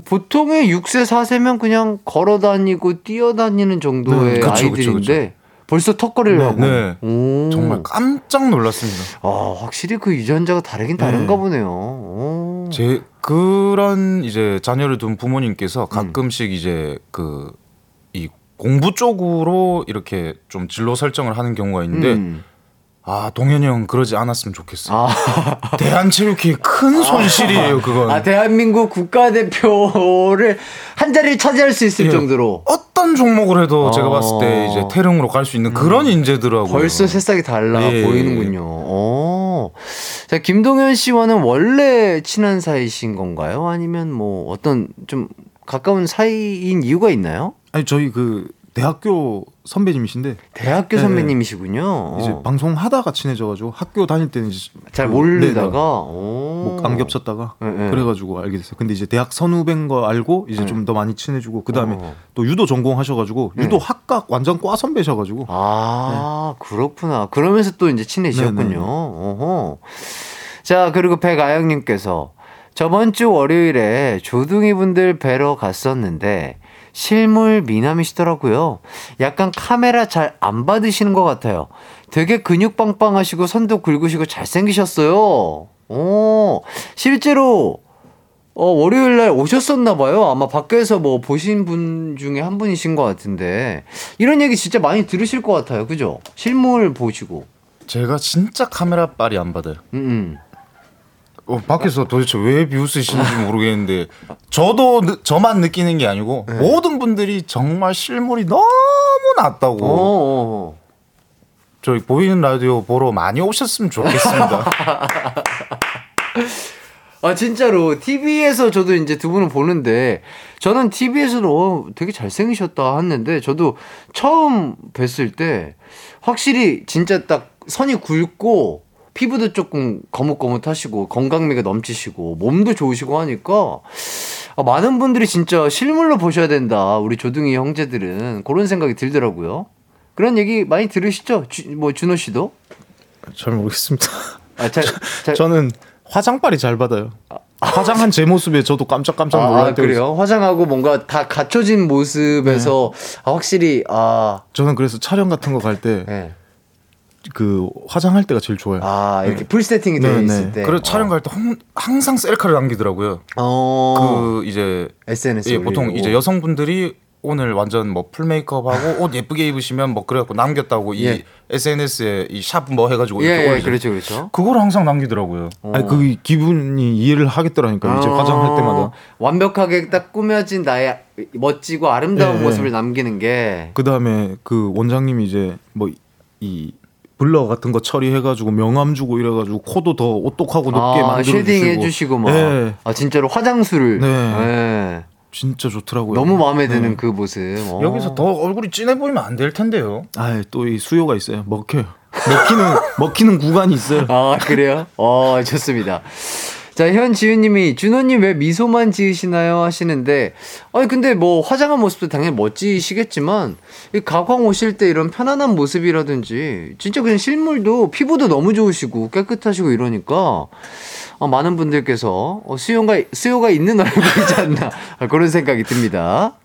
보통의 6세 4세면 그냥 걸어 다니고 뛰어 다니는 정도의 네, 그쵸, 아이들인데 그쵸, 그쵸. 벌써 턱걸이를 네, 하고 네. 정말 깜짝 놀랐습니다. 아 확실히 그 유전자가 다르긴 다른가 네. 보네요. 오. 제 그런 이제 자녀를 둔 부모님께서 가끔씩 음. 이제 그 이 공부 쪽으로 이렇게 좀 진로 설정을 하는 경우가 있는데. 음. 아 동현이 형 그러지 않았으면 좋겠어. 아. 대한체육회의 큰 손실이에요 그건. 아 대한민국 국가대표를 한 자리를 차지할 수 있을 예. 정도로. 어떤 종목을 해도 아. 제가 봤을 때 이제 태릉으로 갈 수 있는 그런 음. 인재더라고요. 벌써 새싹이 달라 예. 보이는군요. 오. 자 김동현 씨와는 원래 친한 사이신 건가요? 아니면 뭐 어떤 좀 가까운 사이인 이유가 있나요? 아니 저희 그 대학교 선배님이신데 대학교 네, 선배님이시군요. 이제 방송 하다가 친해져가지고 학교 다닐 때는 이제 잘 그, 모르다가 뭐안 겹쳤다가 네, 네. 그래가지고 알게 됐어요. 근데 이제 대학 선후배인 거 알고 이제 네. 좀더 많이 친해지고 그 다음에 어. 또 유도 전공하셔가지고 네. 유도 학각 완전 과 선배셔가지고 아 그렇구나. 그러면서 또 이제 친해지셨군요. 어허. 자 그리고 백아영님께서 저번 주 월요일에 조둥이 분들 뵈러 갔었는데 실물 미남이시더라고요. 약간 카메라 잘 안 받으시는 것 같아요. 되게 근육 빵빵하시고 선도 굵으시고 잘생기셨어요. 오, 실제로 어, 월요일 날 오셨었나 봐요. 아마 밖에서 뭐 보신 분 중에 한 분이신 것 같은데 이런 얘기 진짜 많이 들으실 것 같아요. 그죠? 실물 보시고. 제가 진짜 카메라 빨이 안 받아요. 음. 음. 어, 밖에서 도대체 왜 비웃으시는지 모르겠는데 저도 느, 저만 느끼는 게 아니고 네. 모든 분들이 정말 실물이 너무 낮다고. 어, 어, 어. 저희 보이는 라디오 보러 많이 오셨으면 좋겠습니다. 아 진짜로 TV에서 저도 이제 두 분을 보는데 저는 TV에서도 어, 되게 잘생기셨다 했는데 저도 처음 뵀을 때 확실히 진짜 딱 선이 굵고 피부도 조금 거뭇거뭇하시고 건강미가 넘치시고 몸도 좋으시고 하니까 아, 많은 분들이 진짜 실물로 보셔야 된다. 우리 조둥이 형제들은 그런 생각이 들더라고요. 그런 얘기 많이 들으시죠? 주, 뭐 준호 씨도? 잘 모르겠습니다. 아, 잘, 잘... 저 는 화장빨이 잘 받아요. 아, 화장한 제 모습에 저도 깜짝깜짝 놀랄 아, 때 그래요? 화장하고 뭔가 다 갖춰진 모습에서 네. 아, 확실히 아 저는 그래서 촬영 같은 거 갈때 네. 그 화장할 때가 제일 좋아요. 아 이렇게 네. full setting이 되어. 있을 때. 그래서 촬영 갈 때 항상 셀카를 남기더라고요. 어. 그 이제 SNS 예, 보통 이제 여성분들이 오늘 완전 뭐 full makeup하고 옷 예쁘게 입으시면 뭐 그래갖고 남겼다고 예. 이 SNS에 이 샵 뭐 해가지고 예, 이렇게 예, 그렇죠, 그렇죠. 그걸 항상 남기더라고요. 어. 아니 그 기분이 이해를 하겠더라니까 어. 이제 화장할 때마다 완벽하게 딱 꾸며진 나의 멋지고 아름다운 예, 예. 모습을 남기는 게. 그 다음에 그 원장님이 이제 뭐 이 blur 같은 거 처리해가지고 명암 주고 이래가지고 코도 더 오똑하고 높게 아, 만들어 shading 해주시고 막. 네. 아 진짜로 화장술을. 네. 네. 진짜 좋더라고요. 너무 마음에 드는 네. 그 모습. 어. 여기서 더 얼굴이 진해 보이면 안 될 텐데요. 아, 또 이 수요가 있어요. 먹혀요. 먹히는 먹히는 구간이 있어요. 아 그래요? 어 좋습니다. 자, 현지윤님이 준호님 왜 미소만 지으시나요? 하시는데, 아니 근데 뭐 화장한 모습도 당연히 멋지시겠지만 이 가광 오실 때 이런 편안한 모습이라든지 진짜 그냥 실물도 피부도 너무 좋으시고 깨끗하시고 이러니까 어, 많은 분들께서 어, 수요가 수요가 있는 얼굴이지 않나 그런 생각이 듭니다.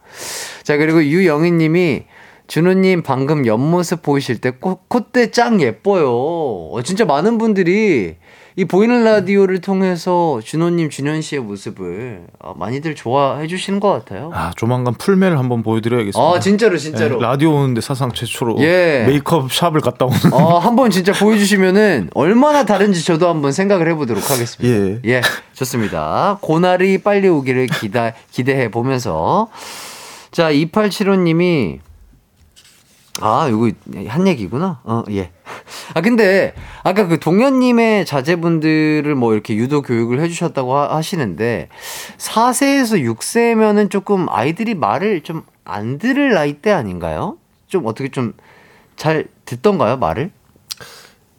자 그리고 유영희 님이 준호님 방금 옆모습 보이실 때 코, 콧대 짱 예뻐요. 어, 진짜 많은 분들이 이 보이는 라디오를 통해서 준호님, 준현 씨의 모습을 어, 많이들 좋아해 주시는 것 같아요. 아, 조만간 풀매를 한번 보여드려야겠습니다. 아, 진짜로, 진짜로. 네, 라디오 오는데 사상 최초로 예. 메이크업 샵을 갔다 오는. 어, 한번 진짜 보여주시면은 얼마나 다른지 저도 한번 생각을 해보도록 하겠습니다. 예. 예, 좋습니다. 고날이 빨리 오기를 기다, 기대해 보면서. 자, 2875님이 아, 이거 한 얘기구나. 어, 예. 아, 근데 아까 그 동현님의 자제분들을 뭐 이렇게 유도 교육을 해주셨다고 하, 시는데 4세에서 6세면은 조금 아이들이 말을 좀 안 들을 나이 대 아닌가요? 좀 어떻게 좀 잘 듣던가요, 말을?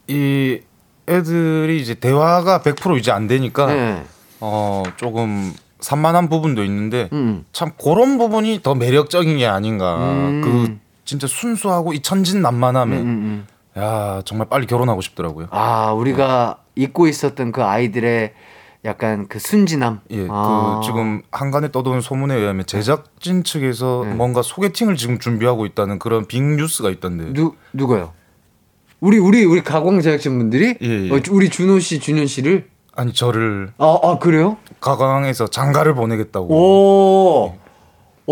이 애들이 이제 대화가 100% 이제 안 되니까 네. 어, 조금 산만한 부분도 있는데 음. 참 그런 부분이 더 매력적인 게 아닌가. 음. 그 진짜 순수하고 이 천진난만함에 음, 음, 음, 야 정말 빨리 결혼하고 싶더라고요. 아 우리가 네. 잊고 있었던 그 아이들의 약간 그 순진함. 예, 아. 그 지금 한간에 떠도는 소문에 의하면 제작진 측에서 네. 뭔가 소개팅을 지금 준비하고 있다는 그런 빅 뉴스가 있던데. 누 누가요? 우리 우리 우리 가광 제작진 분들이 예, 예. 어, 우리 준호 씨, 준현 씨를 아니 저를 아, 아 그래요? 가광에서 장가를 보내겠다고. 오.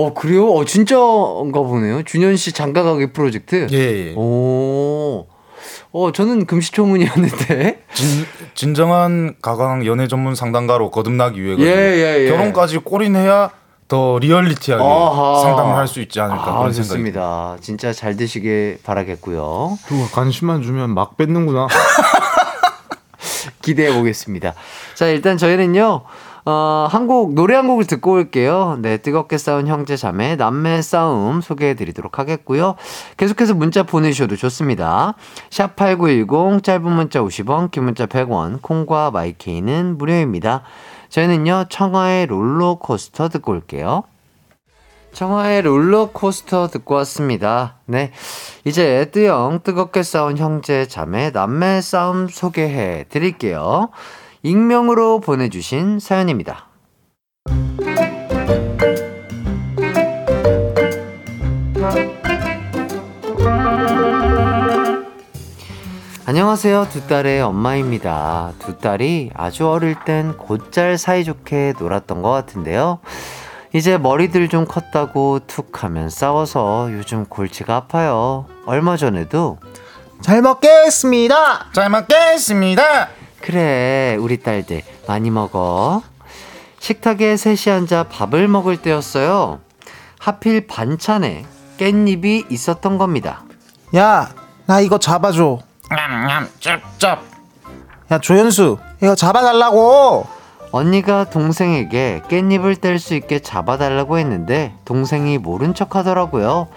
어 그래요? 어 진짜인가 보네요. 준현 씨 장가가기 프로젝트. 예. 예. 오. 어 저는 금시초문이었는데. 진, 진정한 가강 연애 전문 상담가로 거듭나기 위해 예, 예, 예. 결혼까지 꼬린해야 더 리얼리티하게 아하. 상담을 할 수 있지 않을까 아, 그런 생각이 좋습니다. 진짜 잘 되시길 바라겠고요. 누가 관심만 주면 막 뺏는구나. 기대해 보겠습니다. 자 일단 저희는요. 어, 한 곡, 노래 한 곡을 듣고 올게요. 네, 뜨겁게 싸운 형제 자매, 남매 싸움 소개해 드리도록 하겠고요. 계속해서 문자 보내 주셔도 좋습니다. 샵 8910, 짧은 문자 50원, 긴 문자 100원, 콩과 마이케이는 무료입니다. 저희는요, 청하의 롤러코스터 듣고 올게요. 청하의 롤러코스터 듣고 왔습니다. 네. 이제 뜨영, 뜨겁게 싸운 형제 자매, 남매 싸움 소개해 드릴게요. 익명으로 보내주신 사연입니다. 안녕하세요. 두 딸의 엄마입니다. 두 딸이 아주 어릴 땐 곧잘 사이좋게 놀았던 것 같은데요. 이제 머리들 좀 컸다고 툭 하면 싸워서 요즘 골치가 아파요. 얼마 전에도 잘 먹겠습니다. 잘 먹겠습니다. 그래, 우리 딸들 많이 먹어. 식탁에 셋이 앉아 밥을 먹을 때였어요. 하필 반찬에 깻잎이 있었던 겁니다. 야, 나 이거 잡아줘. 냠냠, 짭짭. 야, 조현수, 이거 잡아달라고. 언니가 동생에게 깻잎을 뗄 수 있게 잡아달라고 했는데 동생이 모른 척 하더라고요.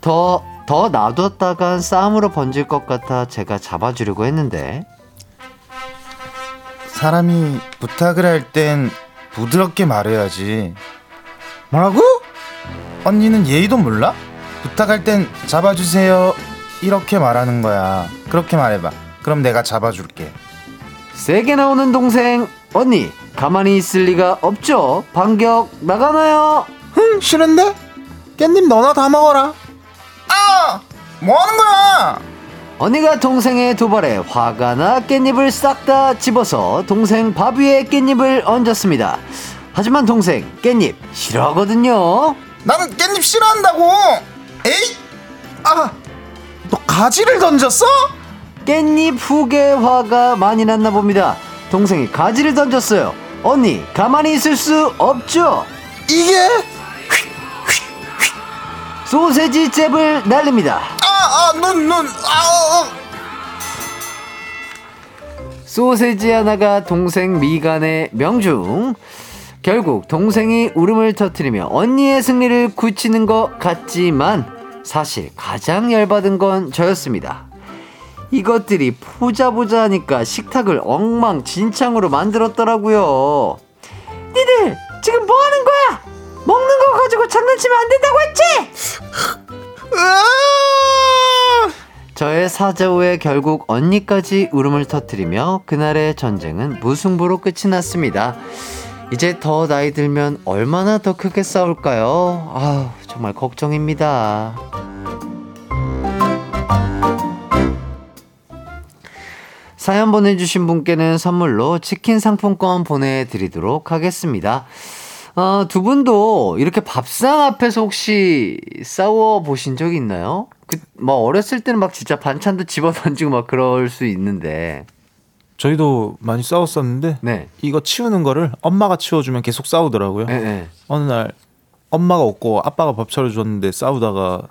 더, 더 놔뒀다간 싸움으로 번질 것 같아 제가 잡아주려고 했는데 사람이 부탁을 할 땐 부드럽게 말해야지. 뭐라고? 언니는 예의도 몰라? 부탁할 땐 잡아주세요. 이렇게 말하는 거야. 그렇게 말해봐. 그럼 내가 잡아줄게. 세게 나오는 동생. 언니, 가만히 있을 리가 없죠? 반격 나가나요? 흥, 싫은데? 깻잎 너나 다 먹어라. 아! 뭐 하는 거야? 언니가 동생의 도발에 화가 나 깻잎을 싹 다 집어서 동생 밥 위에 깻잎을 얹었습니다. 하지만 동생 깻잎 싫어하거든요. 나는 깻잎 싫어한다고. 에이, 아, 너 가지를 던졌어? 깻잎 후계 화가 많이 났나 봅니다. 동생이 가지를 던졌어요. 언니 가만히 있을 수 없죠. 이게 소세지 잽을 날립니다. 아, 아, 눈, 눈, 아, 어, 어. 소세지 하나가 동생 미간의 명중. 결국 동생이 울음을 터뜨리며 언니의 승리를 굳히는 것 같지만 사실 가장 열받은 건 저였습니다. 이것들이 보자보자 하니까 식탁을 엉망진창으로 만들었더라고요. 니들 지금 뭐 하는 거야? 가지고 장난치면 안 된다고 했지? 저의 사자 후에 결국 언니까지 울음을 터뜨리며 그날의 전쟁은 무승부로 끝이 났습니다. 이제 더 나이 들면 얼마나 더 크게 싸울까요? 아 정말 걱정입니다. 사연 보내주신 분께는 선물로 치킨 상품권 보내드리도록 하겠습니다. 어, 두 분도 이렇게 밥상 앞에서 혹시 싸워 보신 적 있나요? 그, 뭐, 어렸을 때는 막 진짜 반찬도 집어 던지고 막 그럴 수 있는데. 저희도 많이 싸웠었는데 네. 이거 치우는 거를 엄마가 치워주면 계속 싸우더라고요. 네, 네. 어느 날 엄마가 없고 아빠가 밥 차려줬는데 싸우다가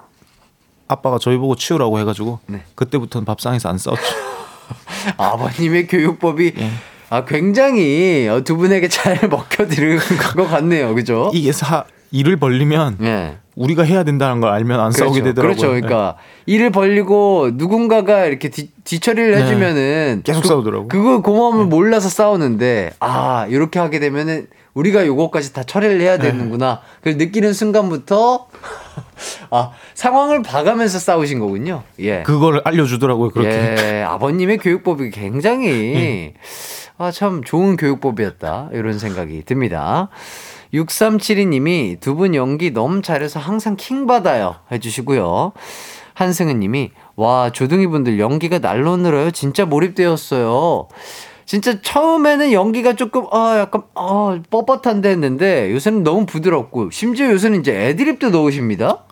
아빠가 저희 보고 치우라고 해가지고 네. 그때부터는 밥상에서 안 싸웠죠. 아버님의 교육법이 예. 아 굉장히 두 분에게 잘 먹혀들은 것 같네요, 그죠? 이게 사 일을 벌리면 예. 우리가 해야 된다는 걸 알면 안 그렇죠. 싸우게 되더라고요. 그렇죠. 그러니까 네. 일을 벌리고 누군가가 이렇게 뒤, 뒤처리를 네. 해주면은 계속 그, 싸우더라고. 그거 고마움을 네. 몰라서 싸우는데 아 이렇게 하게 되면은 우리가 요거까지 다 처리를 해야 네. 되는구나. 그걸 느끼는 순간부터 아 상황을 봐가면서 싸우신 거군요. 예. 그걸 알려주더라고요. 그렇게. 예. 아버님의 교육법이 굉장히 아 참 좋은 교육법이었다 이런 생각이 듭니다. 6372님이 두 분 연기 너무 잘해서 항상 킹받아요. 해주시고요. 한승은 님이, 와, 조둥이 분들 연기가 날로 늘어요. 진짜 몰입되었어요. 진짜 처음에는 연기가 조금, 아, 약간, 아, 뻣뻣한데 했는데 요새는 너무 부드럽고, 심지어 요새는 이제 애드립도 넣으십니다.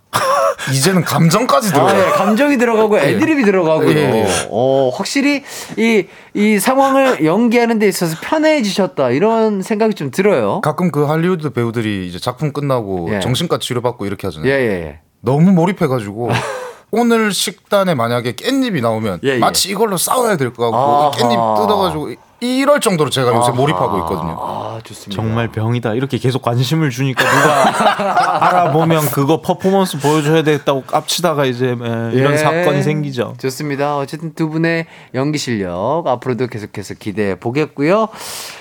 이제는 감정까지 들어가요. 아, 예, 감정이 들어가고 예. 애드립이 예. 들어가고요. 예. 어, 확실히 이, 이 상황을 연기하는 데 있어서 편해지셨다. 이런 생각이 좀 들어요. 가끔 그 할리우드 배우들이 이제 작품 끝나고 예. 정신과 치료받고 이렇게 하잖아요. 예, 예, 너무 몰입해가지고. 오늘 식단에 만약에 깻잎이 나오면 마치 이걸로 싸워야 될 것 같고 깻잎 뜯어가지고 이럴 정도로 제가 요새 아하. 몰입하고 있거든요. 아, 좋습니다. 정말 병이다. 이렇게 계속 관심을 주니까 누가 알아보면 그거 퍼포먼스 보여줘야 되겠다고 깝치다가 이제 예, 이런 예. 사건이 생기죠. 좋습니다. 어쨌든 두 분의 연기 실력 앞으로도 계속해서 기대해 보겠고요.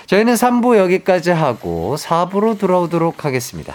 저희는 3부 여기까지 하고 4부로 돌아오도록 하겠습니다.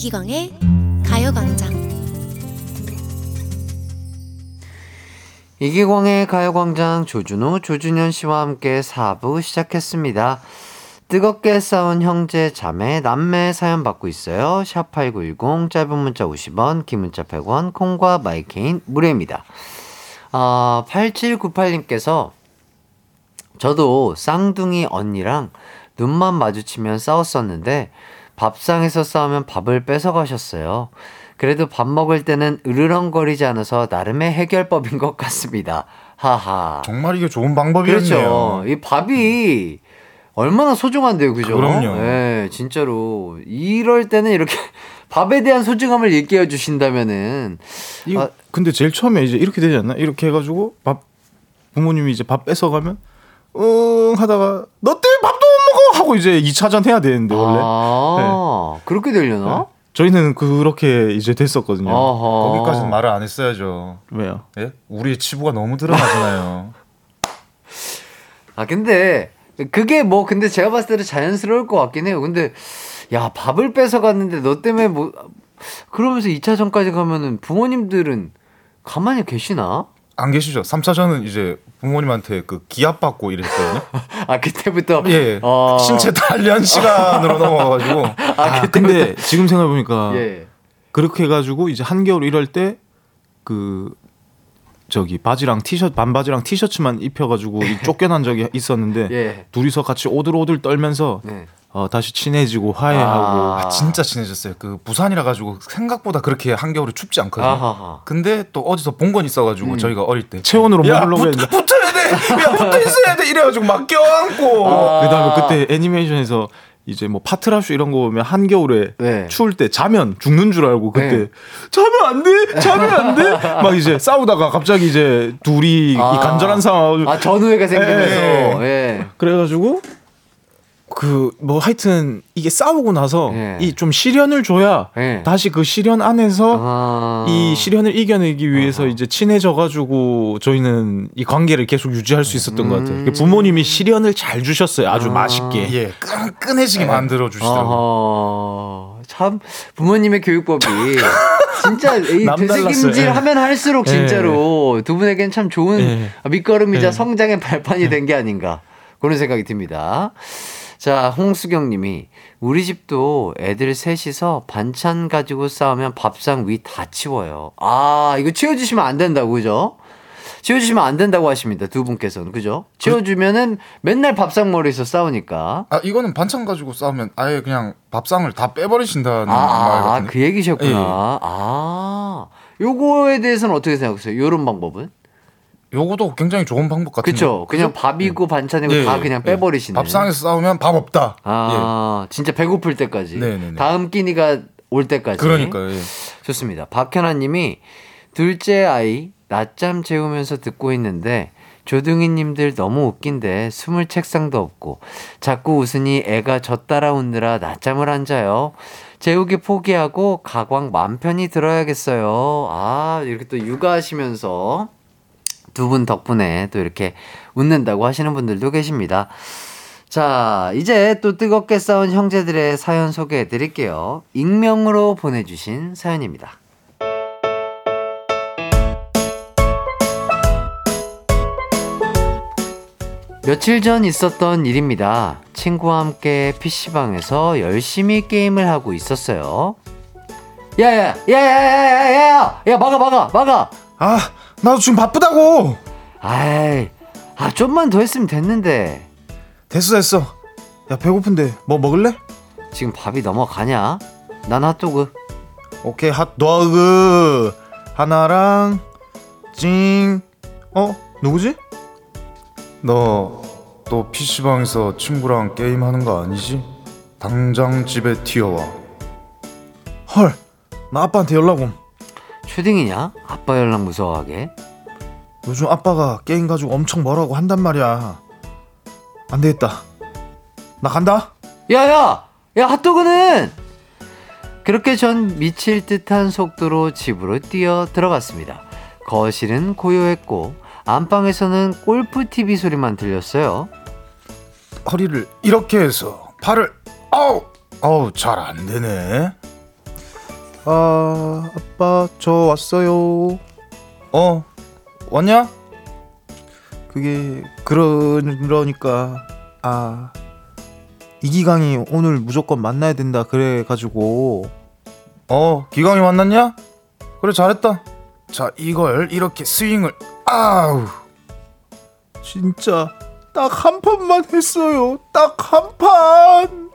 이기광의 가요광장 이기광의 가요광장 조준호, 조준현 씨와 함께 4부 시작했습니다. 뜨겁게 싸운 형제, 자매, 남매 사연 받고 있어요. 샵8910, 짧은 문자 50원, 긴 문자 100원, 콩과 마이케인 무료입니다. 어, 8798님께서 저도 쌍둥이 언니랑 눈만 마주치면 싸웠었는데 밥상에서 싸우면 밥을 뺏어가셨어요. 그래도 밥 먹을 때는 으르렁거리지 않아서 나름의 해결법인 것 같습니다. 하하. 정말 이게 좋은 방법이었네요. 그렇죠. 이 밥이 얼마나 소중한데요, 그죠? 그럼요. 네, 진짜로. 이럴 때는 이렇게 밥에 대한 소중함을 얘기해 주신다면은. 이, 아, 근데 제일 처음에 이제 이렇게 되지 않나? 이렇게 해가지고 밥 부모님이 이제 밥 뺏어가면 응 하다가 너 때문에 밥도 못 먹어 하고 이제 2차전 해야 되는데 원래 아, 네. 그렇게 되려나? 네. 저희는 그렇게 이제 됐었거든요. 아하. 거기까지는 말을 안 했어야죠. 왜요? 예? 우리의 치부가 너무 드러나잖아요. 아 근데 그게 뭐 근데 제가 봤을 때는 자연스러울 것 같긴 해요. 근데 야 밥을 뺏어 갔는데 너 때문에 뭐 그러면서 2차전까지 가면은 부모님들은 가만히 계시나? 안 계시죠? 3차전은 이제 부모님한테 그 기합 받고 이랬거든요. 아 그때부터 예 어... 신체 단련 시간으로 넘어가가지고. 아, 아 근데 지금 생각해 보니까 예. 그렇게 해가지고 이제 한겨울 이럴 때 그 저기 바지랑 티셔츠 반바지랑 티셔츠만 입혀가지고 쫓겨난 적이 있었는데 예. 둘이서 같이 오들오들 떨면서 예. 어, 다시 친해지고 화해하고 아, 아, 진짜 친해졌어요. 그 부산이라 가지고 생각보다 그렇게 한겨울에 춥지 않거든요. 아하하. 근데 또 어디서 본 건 있어가지고 음. 저희가 어릴 때 체온으로 먹으려고 했는데 붙어야 돼, 야 붙어 있어야 돼 이래가지고 막 껴안고. 아. 그다음에 그때 애니메이션에서 이제 뭐 파트라슈 이런 거 보면 한겨울에 네. 추울 때 자면 죽는 줄 알고 그때 네. 자면 안 돼, 자면 안 돼. 막 이제 싸우다가 갑자기 이제 둘이 아. 이 간절한 상황. 아 전우회가 생기면서. 네. 네. 그래가지고 그 뭐 하여튼 이게 싸우고 나서 예. 이좀 시련을 줘야 예. 다시 그 시련 안에서 아... 이 시련을 이겨내기 위해서 아... 이제 친해져 가지고 저희는 이 관계를 계속 유지할 수 있었던 음... 것 같아요. 그 부모님이 시련을 잘 주셨어요. 아주 아... 맛있게. 예. 끈끈해지게 예. 만들어 주시더라고요. 참 부모님의 교육법이 진짜 이 되새김질 하면 할수록 예. 진짜로 두 분에겐 참 좋은 예. 밑거름이자 성장의 발판이 된 게 아닌가 그런 생각이 듭니다. 자, 홍수경 님이 우리 집도 애들 셋이서 반찬 가지고 싸우면 밥상 위 다 치워요. 아, 이거 치워 주시면 안 된다고, 그죠? 치워 주시면 안 된다고 하십니다. 두 분께서는. 그죠? 치워 주면은 맨날 밥상 머리에서 싸우니까. 아, 이거는 반찬 가지고 싸우면 아예 그냥 밥상을 다 빼버리신다는 아, 말 같은데. 아, 그 얘기셨구나. 예. 아, 요거에 대해서는 어떻게 생각하세요? 요런 방법은? 요거도 굉장히 좋은 방법 같은데. 그렇죠. 그냥 밥이고 네. 반찬이고 예, 다 예, 그냥 예. 빼버리시네. 밥상에서 싸우면 밥 없다. 아, 예. 진짜 배고플 때까지. 네네네. 다음 끼니가 올 때까지. 그러니까 예. 좋습니다. 박현아님이 둘째 아이 낮잠 재우면서 듣고 있는데 조등이님들 너무 웃긴데 숨을 책상도 없고 자꾸 웃으니 애가 저 따라 웃느라 낮잠을 안 자요. 재우기 포기하고 가광 맘 편히 들어야겠어요. 아 이렇게 또 육아하시면서 두 분 덕분에 또 이렇게 웃는다고 하시는 분들도 계십니다. 자, 이제 또 뜨겁게 싸운 형제들의 사연 소개해 드릴게요. 익명으로 보내주신 사연입니다. 며칠 전 있었던 일입니다. 친구와 함께 PC방에서 열심히 게임을 하고 있었어요. 야야야야야야야! 야 막아 막아 막아! 아 나도 지금 바쁘다고. 아이, 아 좀만 더 했으면 됐는데. 됐어 됐어. 야 배고픈데 뭐 먹을래? 지금 밥이 넘어가냐? 난 핫도그. 오케이 핫도그 하나랑 찡. 어 누구지? 너 또 PC방에서 친구랑 게임하는 거 아니지? 당장 집에 튀어와. 헐, 나 아빠한테 연락 옴. 슈딩이냐? 아빠 연락 무서워하게. 요즘 아빠가 게임 가지고 엄청 뭐라고 한단 말이야. 안 되겠다. 나 간다. 야야, 야 핫도그는 그렇게 전 미칠 듯한 속도로 집으로 뛰어 들어갔습니다. 거실은 고요했고 안방에서는 골프 TV 소리만 들렸어요. 허리를 이렇게 해서 팔을 아우 아우 잘 안 되네. 아, 아빠, 저 왔어요. 어, 왔냐? 그게, 그러니까, 아, 이기강이 오늘 무조건 만나야 된다, 그래가지고. 어, 기강이 만났냐? 그래, 잘했다. 자, 이걸 이렇게 스윙을, 아우. 진짜, 딱 한 판만 했어요. 딱 한 판!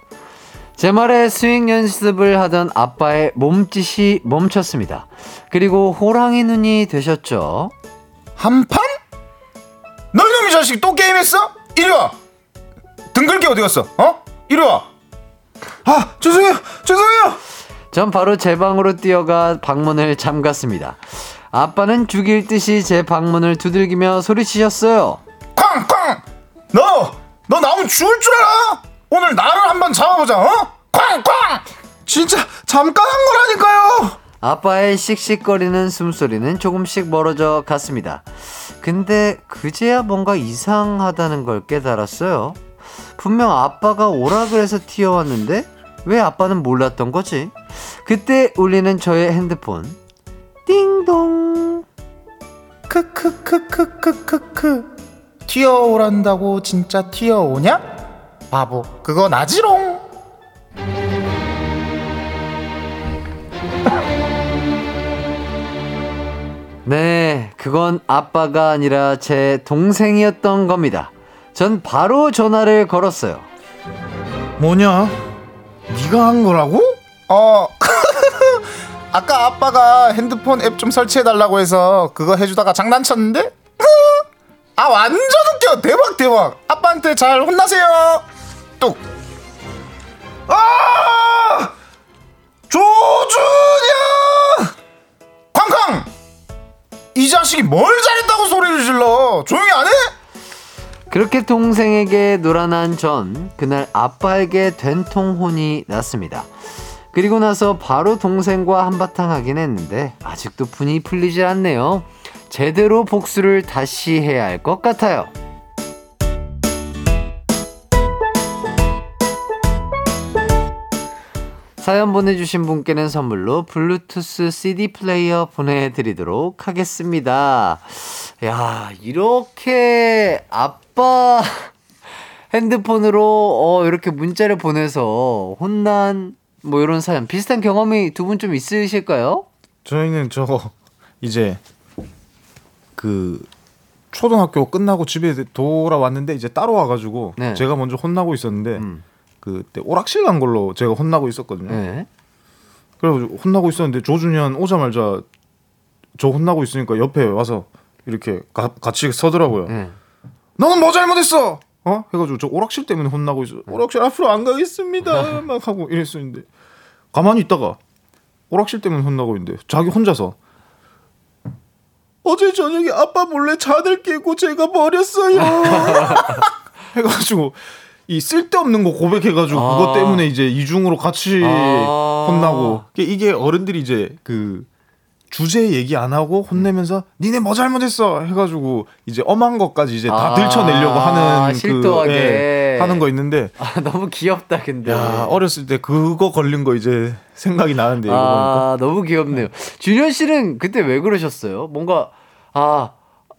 제 말에 스윙 연습을 하던 아빠의 몸짓이 멈췄습니다. 그리고 호랑이 눈이 되셨죠. 한 판? 너희놈이 자식 또 게임했어? 이리 와. 등글게 어디 갔어? 어? 이리 와. 아 죄송해요 죄송해요. 전 바로 제 방으로 뛰어가 방문을 잠갔습니다. 아빠는 죽일 듯이 제 방문을 두들기며 소리치셨어요. 쾅쾅! 너! 너 나오면 죽을 줄 알아? 오늘 나를 한번 잡아보자, 어? 쾅쾅! 진짜 잠깐 한 거라니까요! 아빠의 씩씩거리는 숨소리는 조금씩 멀어져 갔습니다. 근데 그제야 뭔가 이상하다는 걸 깨달았어요. 분명 아빠가 오라 그래서 튀어왔는데 왜 아빠는 몰랐던 거지? 그때 울리는 저의 핸드폰. 띵동. 크크크크크크크. 튀어오란다고 진짜 튀어오냐? 바보 그거 나지롱 네, 그건 아빠가 아니라 제 동생이었던 겁니다. 전 바로 전화를 걸었어요. 뭐냐? 네가 한 거라고? 어. 아까 아빠가 핸드폰 앱 좀 설치해 달라고 해서 그거 해주다가 장난쳤는데? 아 완전 웃겨 대박 대박 아빠한테 잘 혼나세요 뚝 아! 조준영! 쾅쾅! 이 자식이 뭘 잘했다고 소리를 질러 조용히 안 해? 그렇게 동생에게 놀아난 전 그날 아빠에게 된통 혼이 났습니다. 그리고 나서 바로 동생과 한바탕 하긴 했는데 아직도 분이 풀리지 않네요. 제대로 복수를 다시 해야 할 것 같아요. 보내주신 분께는 선물로 블루투스 CD 플레이어 보내드리도록 하겠습니다. 야, 이렇게 아빠 핸드폰으로 어, 이렇게 문자를 보내서 혼난 뭐 이런 사연 비슷한 경험이 두 분 좀 있으실까요? 저희는 저거 이제 그 초등학교 끝나고 집에 돌아왔는데 이제 따로 와가지고 네. 제가 먼저 혼나고 있었는데 음. 그때 오락실 간 걸로 제가 혼나고 있었거든요. 네. 그래가지고 혼나고 있었는데 조준현 오자마자 저 혼나고 있으니까 옆에 와서 이렇게 가, 같이 서더라고요. 네. 너는 뭐 잘못했어? 어? 해가지고 저 오락실 때문에 혼나고 있어. 오락실 앞으로 안 가겠습니다. 막 하고 이랬었는데 가만히 있다가 오락실 때문에 혼나고 있는데 자기 혼자서 어제 저녁에 아빠 몰래 자들 깨고 제가 버렸어요. 해가지고 이 쓸데없는 거 고백해가지고 아. 그것 때문에 이제 이중으로 같이 아. 혼나고 이게 어른들이 이제 그 주제 얘기 안 하고 혼내면서 니네 뭐 잘못했어 해가지고 이제 엄한 것까지 이제 다 아, 들춰내려고 하는 그, 실도하게 그, 예, 하는 거 있는데 아, 너무 귀엽다 근데 야, 어렸을 때 그거 걸린 거 이제 생각이 나는데 이거 아, 보니까. 너무 귀엽네요 준현 씨는 그때 왜 그러셨어요 뭔가 아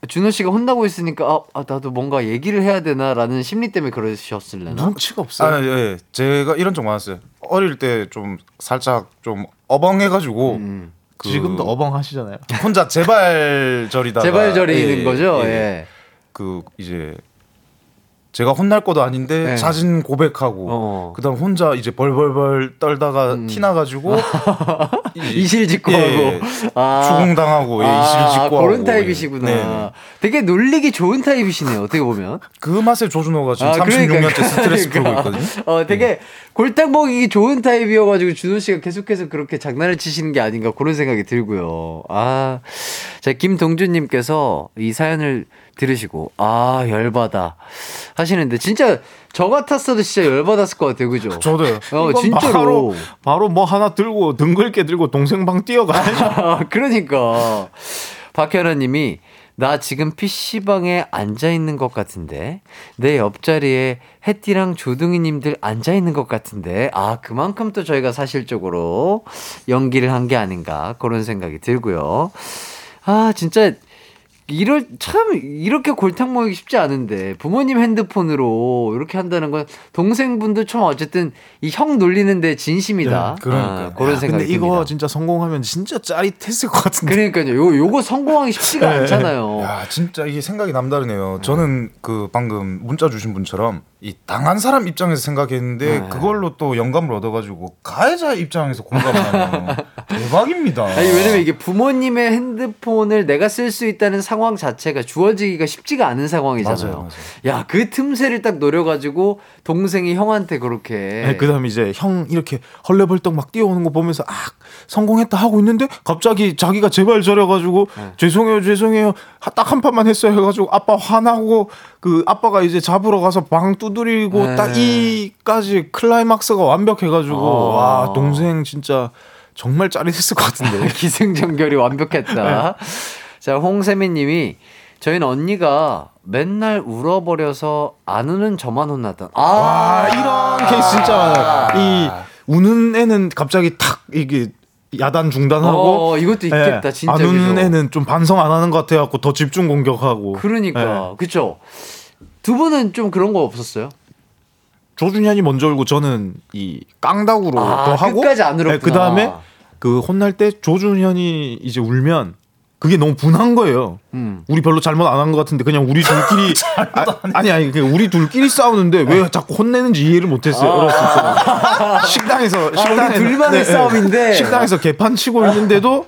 준호 씨가 혼나고 있으니까 아, 아, 나도 뭔가 얘기를 해야 되나라는 심리 때문에 그러셨을래나? 눈치가 없어요. 아, 예, 예. 제가 이런 적 많았어요. 어릴 때 좀 살짝 좀 어벙해가지고 음. 그 지금도 어벙하시잖아요. 혼자 재발절이다가 재발절이는 예, 거죠. 예. 예. 그 이제 제가 혼날 것도 아닌데 네. 자진 고백하고 어. 그다음 혼자 이제 벌벌벌 떨다가 음. 티나가지고 이실직고 예, 하고 아. 추궁당하고 예, 이실직고 그런 타입이시구나. 네. 되게 놀리기 좋은 타입이시네요. 어떻게 보면 그 맛에 조준호가 지금 아, 36년째 그러니까, 스트레스 그러니까. 풀고 있거든요. 어, 되게 네. 골탕 먹이기 좋은 타입이어가지고 준호 씨가 계속해서 그렇게 장난을 치시는 게 아닌가 그런 생각이 들고요. 아, 자 김동준님께서 이 사연을 들으시고 아 열받아 하시는데 진짜 저 같았어도 진짜 열받았을 것 같아요, 그죠? 저도요. 어 진짜로 바로, 바로 뭐 하나 들고 등글게 들고 동생 방 뛰어가야죠. 그러니까 박현아님이 나 지금 PC방에 앉아 있는 것 같은데 내 옆자리에 해띠랑 조둥이님들 앉아 있는 것 같은데 아 그만큼 또 저희가 사실적으로 연기를 한 게 아닌가 그런 생각이 들고요. 아 진짜 이럴 참 이렇게 골탕 먹기 쉽지 않은데 부모님 핸드폰으로 이렇게 한다는 건 동생분도 좀 어쨌든 이 형 놀리는데 진심이다. 네, 그러니까 아, 그런 생각이 근데 이거 듭니다. 진짜 성공하면 진짜 짜릿했을 것 같은데. 그러니까요. 요 요거 성공하기 쉽지가 네. 않잖아요. 야 진짜 이게 생각이 남다르네요. 저는 그 방금 문자 주신 분처럼 이 당한 사람 입장에서 생각했는데 네. 그걸로 또 영감을 얻어가지고 가해자 입장에서 공감하면 대박입니다. 아니 왜냐면 이게 부모님의 핸드폰을 내가 쓸 수 있다는 상황 자체가 주어지기가 쉽지가 않은 상황이잖아요. 맞아요, 맞아요. 야 그 틈새를 딱 노려가지고 동생이 형한테 그렇게. 네, 그 다음 이제 형 이렇게 헐레벌떡 막 뛰어오는 거 보면서 아 성공했다 하고 있는데 갑자기 자기가 제발 저려가지고 네. 죄송해요 죄송해요 딱 한 판만 했어요 해가지고 아빠 화나고 그 아빠가 이제 잡으러 가서 방 두드리고 네. 딱 이까지 클라이막스가 완벽해가지고 어. 와 동생 진짜 정말 짜릿했을 것 같은데 기승전결이 완벽했다. 네. 자 홍세민 님이 저희는 언니가 맨날 울어버려서 안 우는 저만 혼났던. 아, 와, 이런 케이스 진짜 많아요. 이 우는 애는 갑자기 탁 이게 야단 중단하고 어, 이것도 있겠다 예, 진짜 안 우는 애는 좀 반성 안 하는 것 같아갖고 더 집중 공격하고 그러니까 예. 그쵸 두 분은 좀 그런 거 없었어요? 조준현이 먼저 울고 저는 이 깡다구로 아, 또 하고 끝까지 안 울었구나. 네, 그 다음에 그 혼날 때 조준현이 이제 울면 그게 너무 분한 거예요. 음. 우리 별로 잘못 안 한 것 같은데 그냥 우리 둘끼리 아, 니 아니 그냥 우리 둘끼리 싸우는데 왜 자꾸 혼내는지 이해를 못했어요. 아. 식당에서 아, 식당에 둘만의 네, 싸움인데 식당에서 개판 치고 있는데도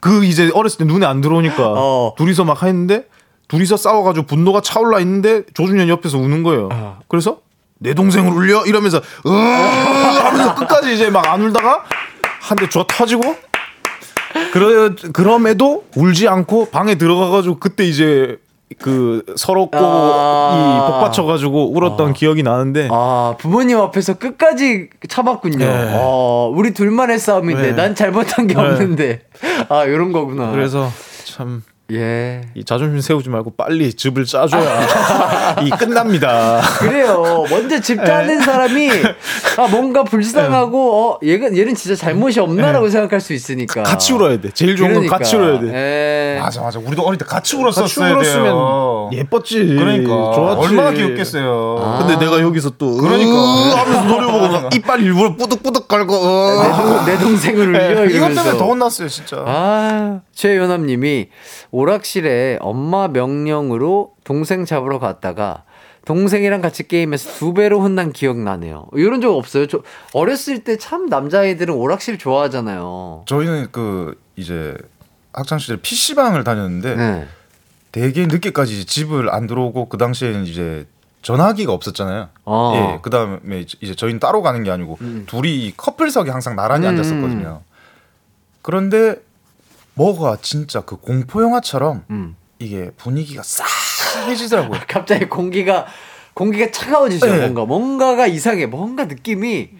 그 이제 어렸을 때 눈에 안 들어오니까 어. 둘이서 막 했는데 둘이서 싸워가지고 분노가 차올라 있는데 조준현 옆에서 우는 거예요. 아. 그래서 내 동생을 울려 이러면서 으 하면서 끝까지 이제 막 안 울다가 한대줘 터지고 그러, 그럼에도 울지 않고 방에 들어가가지고 그때 이제 그 서럽고 아~ 이 복 받쳐가지고 울었던 아~ 기억이 나는데 아 부모님 앞에서 끝까지 참았군요. 네. 어, 우리 둘만의 싸움인데 네. 난 잘못한 게 네. 없는데 아 이런 거구나. 그래서 참 예. 이 자존심 세우지 말고 빨리 즙을 짜줘야 이 끝납니다. 그래요. 먼저 집 짜는 예. 사람이 아 뭔가 불쌍하고 어 얘는 얘는 진짜 잘못이 없나라고 예. 생각할 수 있으니까. 같이 울어야 돼. 제일 좋은 그러니까. 건 같이 울어야 돼. 예. 맞아 맞아. 우리도 어릴 때 같이 울었었어야 같이 울었으면 예뻤지. 그러니까 좋았지. 얼마나 귀엽겠어요. 아. 근데 내가 여기서 또 그러니까 하면서 노래 보고 이빨 일부러 뿌득뿌득 깔고 내, 동, 내 동생을 울려 이러면서. 이것 때문에 더 혼났어요 진짜. 아 최연남님이 오락실에 엄마 명령으로 동생 잡으러 갔다가 동생이랑 같이 게임해서 두 배로 혼난 기억 나네요. 이런 적 없어요? 저 어렸을 때 참 남자아이들은 오락실 좋아하잖아요. 저희는 그 이제 학창 시절 PC방을 다녔는데 네. 되게 늦게까지 집을 안 들어오고 그 당시에는 이제 전화기가 없었잖아요. 아. 예. 그 다음에 이제 저희는 따로 가는 게 아니고 음. 둘이 커플석에 항상 나란히 음. 앉았었거든요. 그런데 뭐가 진짜 그 공포 영화처럼 음. 이게 분위기가 싸해지더라고요. 갑자기 공기가 공기가 차가워지죠. 네. 뭔가 뭔가가 이상해. 뭔가 느낌이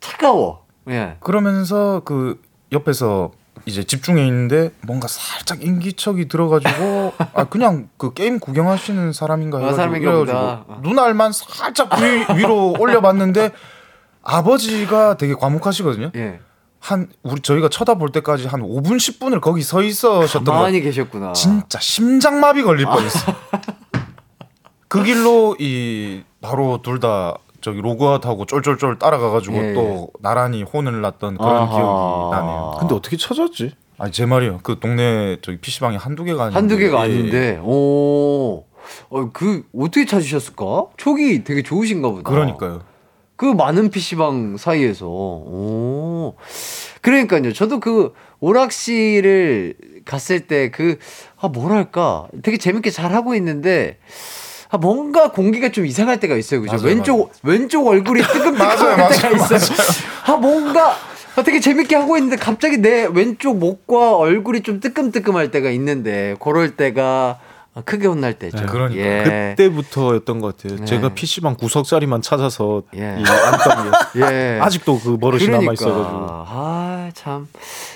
차가워. 예. 그러면서 그 옆에서 이제 집중해 있는데 뭔가 살짝 인기척이 들어가지고 아 그냥 그 게임 구경하시는 사람인가 어, 해가지고 눈알만 살짝 위, 로 올려봤는데 아버지가 되게 과묵하시거든요. 예. 한 우리 저희가 쳐다볼 때까지 한 5분 10분을 거기 서 있으셨던 거. 많이 계셨구나. 진짜 심장마비 걸릴 뻔했어. 그 길로 이 바로 둘 다 저기 로그아웃하고 쫄쫄쫄 따라가가지고 예. 또 나란히 혼을 났던 그런 아하. 기억이 나네요. 근데 어떻게 찾았지? 아니 제 말이요. 그 동네 저기 PC방이 한두 개가 아닌데. 한두 개가 예. 아닌데. 오. 어, 그 어떻게 찾으셨을까? 촉이 되게 좋으신가 보다. 그러니까요. 그 많은 PC방 사이에서. 오. 그러니까요. 저도 그 오락실을 갔을 때 그, 아, 뭐랄까. 되게 재밌게 잘 하고 있는데, 아, 뭔가 공기가 좀 이상할 때가 있어요. 그죠? 맞아요, 왼쪽, 맞아요. 왼쪽 얼굴이 뜨끔뜨끔할 때가 있어요. 아, 뭔가, 아, 되게 재밌게 하고 있는데 갑자기 내 왼쪽 목과 얼굴이 좀 뜨끔뜨끔할 때가 있는데, 그럴 때가, 아, 크게 혼날 때죠. 네, 그러니까 예. 그때부터였던 것 같아요. 네. 제가 PC방 구석 자리만 찾아서 예. 안던 예. 아직도 그 버릇이 그러니까. 남아 있어가지고. 아 참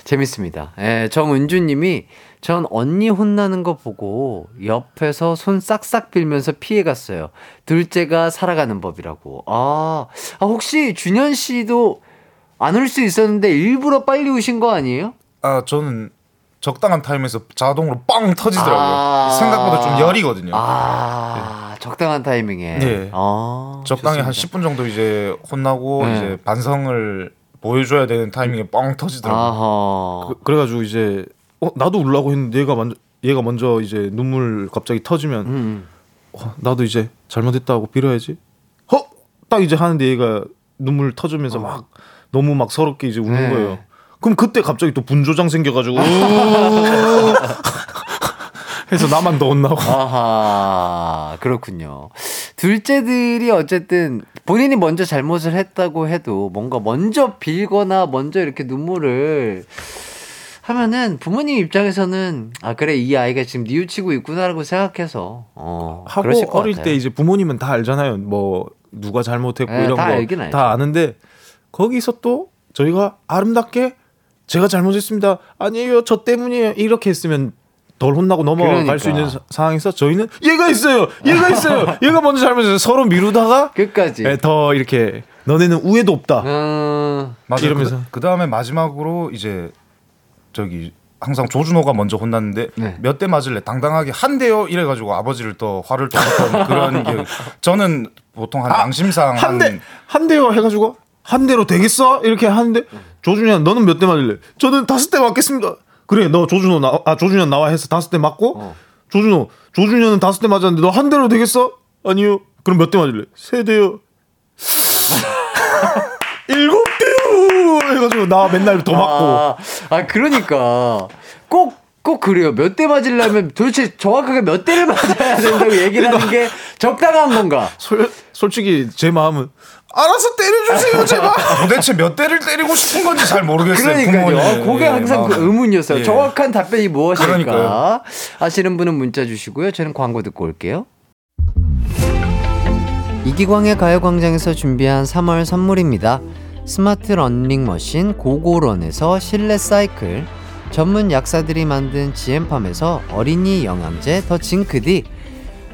재밌습니다. 예, 정은주님이 전 언니 혼나는 거 보고 옆에서 손 싹싹 빌면서 피해갔어요. 둘째가 살아가는 법이라고. 아, 아 혹시 준현 씨도 안 울 수 있었는데 일부러 빨리 우신 거 아니에요? 아 저는 적당한 타임에서 자동으로 빵 터지더라고요. 아~ 생각보다 좀 열이거든요. 아, 네. 적당한 타이밍에. 네. 아, 적당히 좋습니다. 한 10분 정도 이제 혼나고 네. 이제 반성을 보여줘야 되는 타이밍에 뻥 터지더라고요. 그, 래가지고 이제 어 나도 울라고 했는데 얘가 먼저 얘가 먼저 이제 눈물 갑자기 터지면 음. 어, 나도 이제 잘못했다고 빌어야지. 어? 딱 이제 하는데 얘가 눈물 터지면서 어. 막 너무 막 서럽게 이제 우는 네. 거예요. 그럼 그때 갑자기 또 분조장 생겨가지고 해서 나만 더 혼나고. 아하 그렇군요. 둘째들이 어쨌든 본인이 먼저 잘못을 했다고 해도 뭔가 먼저 빌거나 먼저 이렇게 눈물을 하면은 부모님 입장에서는 아 그래 이 아이가 지금 뉘우치고 있구나라고 생각해서 어 하고 어릴 같아요. 때 이제 부모님은 다 알잖아요. 뭐 누가 잘못했고 네, 이런 거 다 아는데 거기서 또 저희가 아름답게 제가 잘못했습니다. 아니에요. 저 때문이에요. 이렇게 했으면 덜 혼나고 넘어갈 그러니까. 수 있는 사, 상황에서 저희는 얘가 있어요. 얘가 있어요. 얘가 먼저 잘못해서 서로 미루다가 끝까지 네, 더 이렇게 너네는 우애도 없다. 음... 이러면서 그, 그 다음에 마지막으로 이제 저기 항상 조준호가 먼저 혼났는데 네. 몇대 맞을래 당당하게 한 대요 이래가지고 아버지를 또 화를 또던 그런 게 저는 보통 한 아, 양심상 한 대 한 대요 해가지고 한 대로 되겠어 이렇게 하는데 조준현 너는 몇 대 맞을래? 저는 다섯 대 맞겠습니다. 그래 너 조준호 나 아 조준현 나와 해서 다섯 대 맞고 어. 조준호 조준현은 다섯 대 맞았는데 너 한 대로 되겠어? 아니요. 그럼 몇 대 맞을래? 세 대요. 일곱 대요 해가지고 나 맨날 더 맞고. 아, 아 그러니까 꼭. 꼭 그래요. 몇 대 맞으려면 도대체 정확하게 몇 대를 맞아야 된다고 얘기를 하는 게 적당한 건가? 솔, 솔직히 제 마음은 알아서 때려주세요, 제발. 도대체 몇 대를 때리고 싶은 건지 잘 모르겠어요. 그러니까요. 아, 그게 예, 항상 그 의문이었어요. 예. 정확한 답변이 무엇일까? 그러니까요. 아시는 분은 문자 주시고요. 저는 광고 듣고 올게요. 이기광의 가요광장에서 준비한 3월 선물입니다. 스마트 러닝머신 고고런에서 실내 사이클, 전문 약사들이 만든 지엠팜에서 어린이 영양제 더 징크디,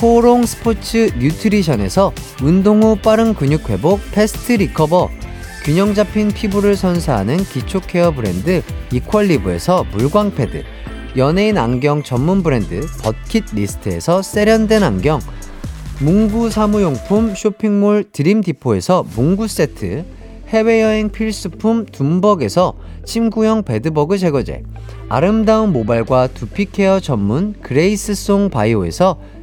코롱 스포츠 뉴트리션에서 운동 후 빠른 근육 회복 패스트 리커버, 균형 잡힌 피부를 선사하는 기초 케어 브랜드 이퀄리브에서 물광 패드, 연예인 안경 전문 브랜드 버킷 리스트에서 세련된 안경, 문구 사무용품 쇼핑몰 드림 디포에서 문구 세트, 해외여행 필수품 둠벅에서 침구형 bedbug 제거제, 아름다운 모발과 두피 케어 전문 그레이스 송 바이오에서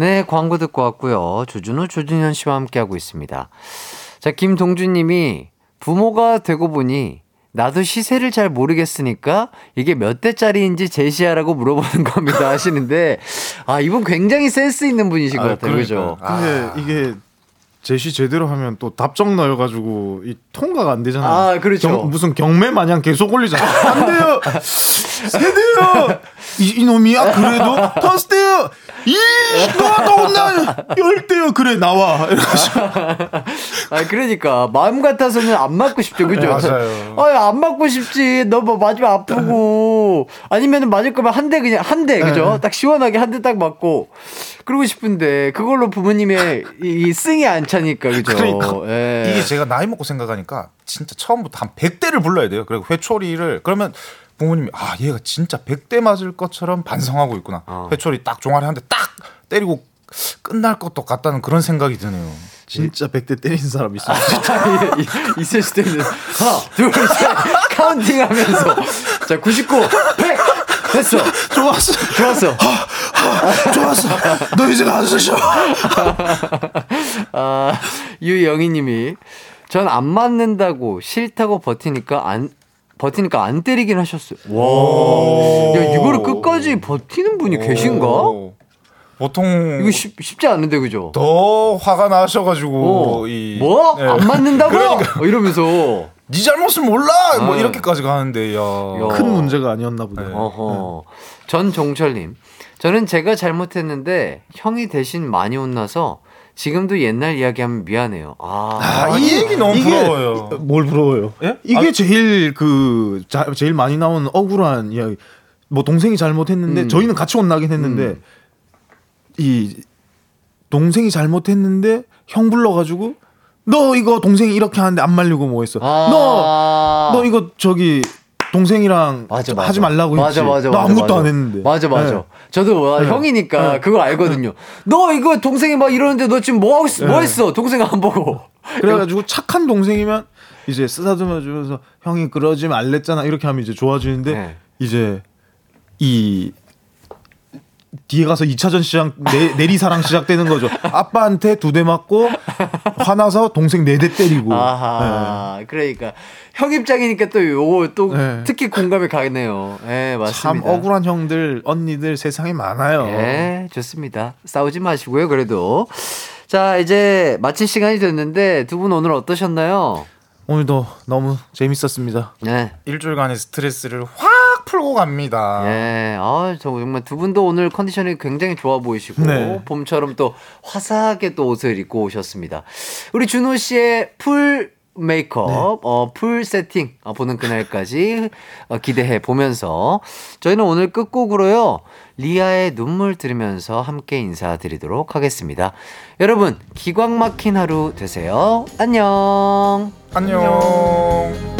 네, 광고 듣고 왔고요. 조준호, 조준현 씨와 함께하고 있습니다. 자, 김동준 님이 부모가 되고 보니 나도 시세를 잘 모르겠으니까 이게 몇 대짜리인지 제시하라고 물어보는 겁니다 하시는데 아 이분 굉장히 센스 있는 분이신 것 아, 같아요 그러니까. 그죠? 근데 아. 이게 제시 제대로 하면 또 답정 나여가지고 이 통과가 안 되잖아요. 아 그렇죠. 경, 무슨 경매 마냥 계속 올리잖아. 안 돼요. 세대요. 이, 놈이야 그래도 터스대요. 이 너도 혼나 열대요. 그래 나와. 아 그러니까 마음 같아서는 안 맞고 싶죠, 그죠? 맞아요. 아안 맞고 싶지. 너 뭐 맞으면 아프고 아니면 맞을 거면 한 대 그냥 한 대 그죠? 네. 딱 시원하게 한 대 딱 맞고 그러고 싶은데 그걸로 부모님의 성이 안 차니까 그죠? 그러니까 예. 이게 제가 나이 먹고 생각하니까 진짜 처음부터 한 100대를 불러야 돼요. 그리고 회초리를 그러면 부모님이 아 얘가 진짜 100대 맞을 것처럼 반성하고 있구나. 어. 회초리 딱 종아리 한 대 딱 때리고 끝날 것도 같다는 그런 생각이 드네요. 진짜 100대 때리는 사람 있어요. 있을 수도 있는. 하나, 둘, 셋. counting 하면서. 자, 99, 100. 됐어. 좋았어. 좋았어. 좋았어. 너 이제 쉬어. 아, 유영희 님이 전 안 맞는다고 싫다고 버티니까 안 버티니까 안 때리긴 하셨어요. 와. 야, 이거를 끝까지 버티는 분이 계신가? 보통 이거 쉽, 쉽지 않은데 그죠? 더 화가 나셔가지고 어. 이, 뭐? 네. 안 맞는다고? 그러니까. 어, 이러면서 네 잘못을 몰라 뭐 네. 이렇게까지 가는데 야. 야. 큰 문제가 아니었나 보네. 네. 어허. 전종철님, 저는 제가 잘못했는데 형이 대신 많이 혼나서 지금도 옛날 이야기하면 미안해요. 아, 아, 이 얘기 너무 이게, 부러워요. 뭘 부러워요? 예? 이게 아, 제일 그 자, 제일 많이 나오는 억울한 이야기. 뭐 동생이 잘못했는데 음. 저희는 같이 혼나긴 했는데 음. 이 동생이 잘못했는데 형 불러가지고 너 이거 동생이 이렇게 하는데 안 말리고 뭐 했어? 아~ 너 너 이거 저기 동생이랑 맞아, 맞아. 하지 말라고 맞아, 했지. 맞아, 나 아무것도 안 했는데. 맞아, 맞아. 네. 저도 네. 형이니까 네. 그걸 알거든요. 너 이거 동생이 막 이러는데 너 지금 뭐 하고 있어? 뭐 네. 했어? 동생 안 보고. 그래가지고 착한 동생이면 이제 쓰다듬어 주면서 형이 그러지 말랬잖아 이렇게 하면 이제 좋아지는데 네. 이제 이 뒤에 가서 2차전 시작 내, 내리사랑 시작되는 거죠. 아빠한테 두 대 맞고 화나서 동생 네 대 때리고. 아하. 네. 그러니까 형 입장이니까 또 요거 또 네. 특히 공감이 가겠네요. 예, 네, 맞습니다. 참 억울한 형들, 언니들 세상에 많아요. 네, 좋습니다. 싸우지 마시고요. 그래도 자 이제 마칠 시간이 됐는데 두 분 오늘 어떠셨나요? 오늘도 너무 재밌었습니다. 네. 일주일간의 스트레스를 확 풀고 갑니다. 네. 아, 정말 두 분도 오늘 컨디션이 굉장히 좋아 보이시고 네. 봄처럼 또 화사하게 또 옷을 입고 오셨습니다. 우리 준호 씨의 full 메이크업, 네. 어, full 세팅 어, 보는 그날까지 어, 기대해 보면서 저희는 오늘 끝곡으로요. 리아의 눈물 들으면서 함께 인사드리도록 하겠습니다. 여러분, 기광 막힌 하루 되세요. 안녕. 안녕.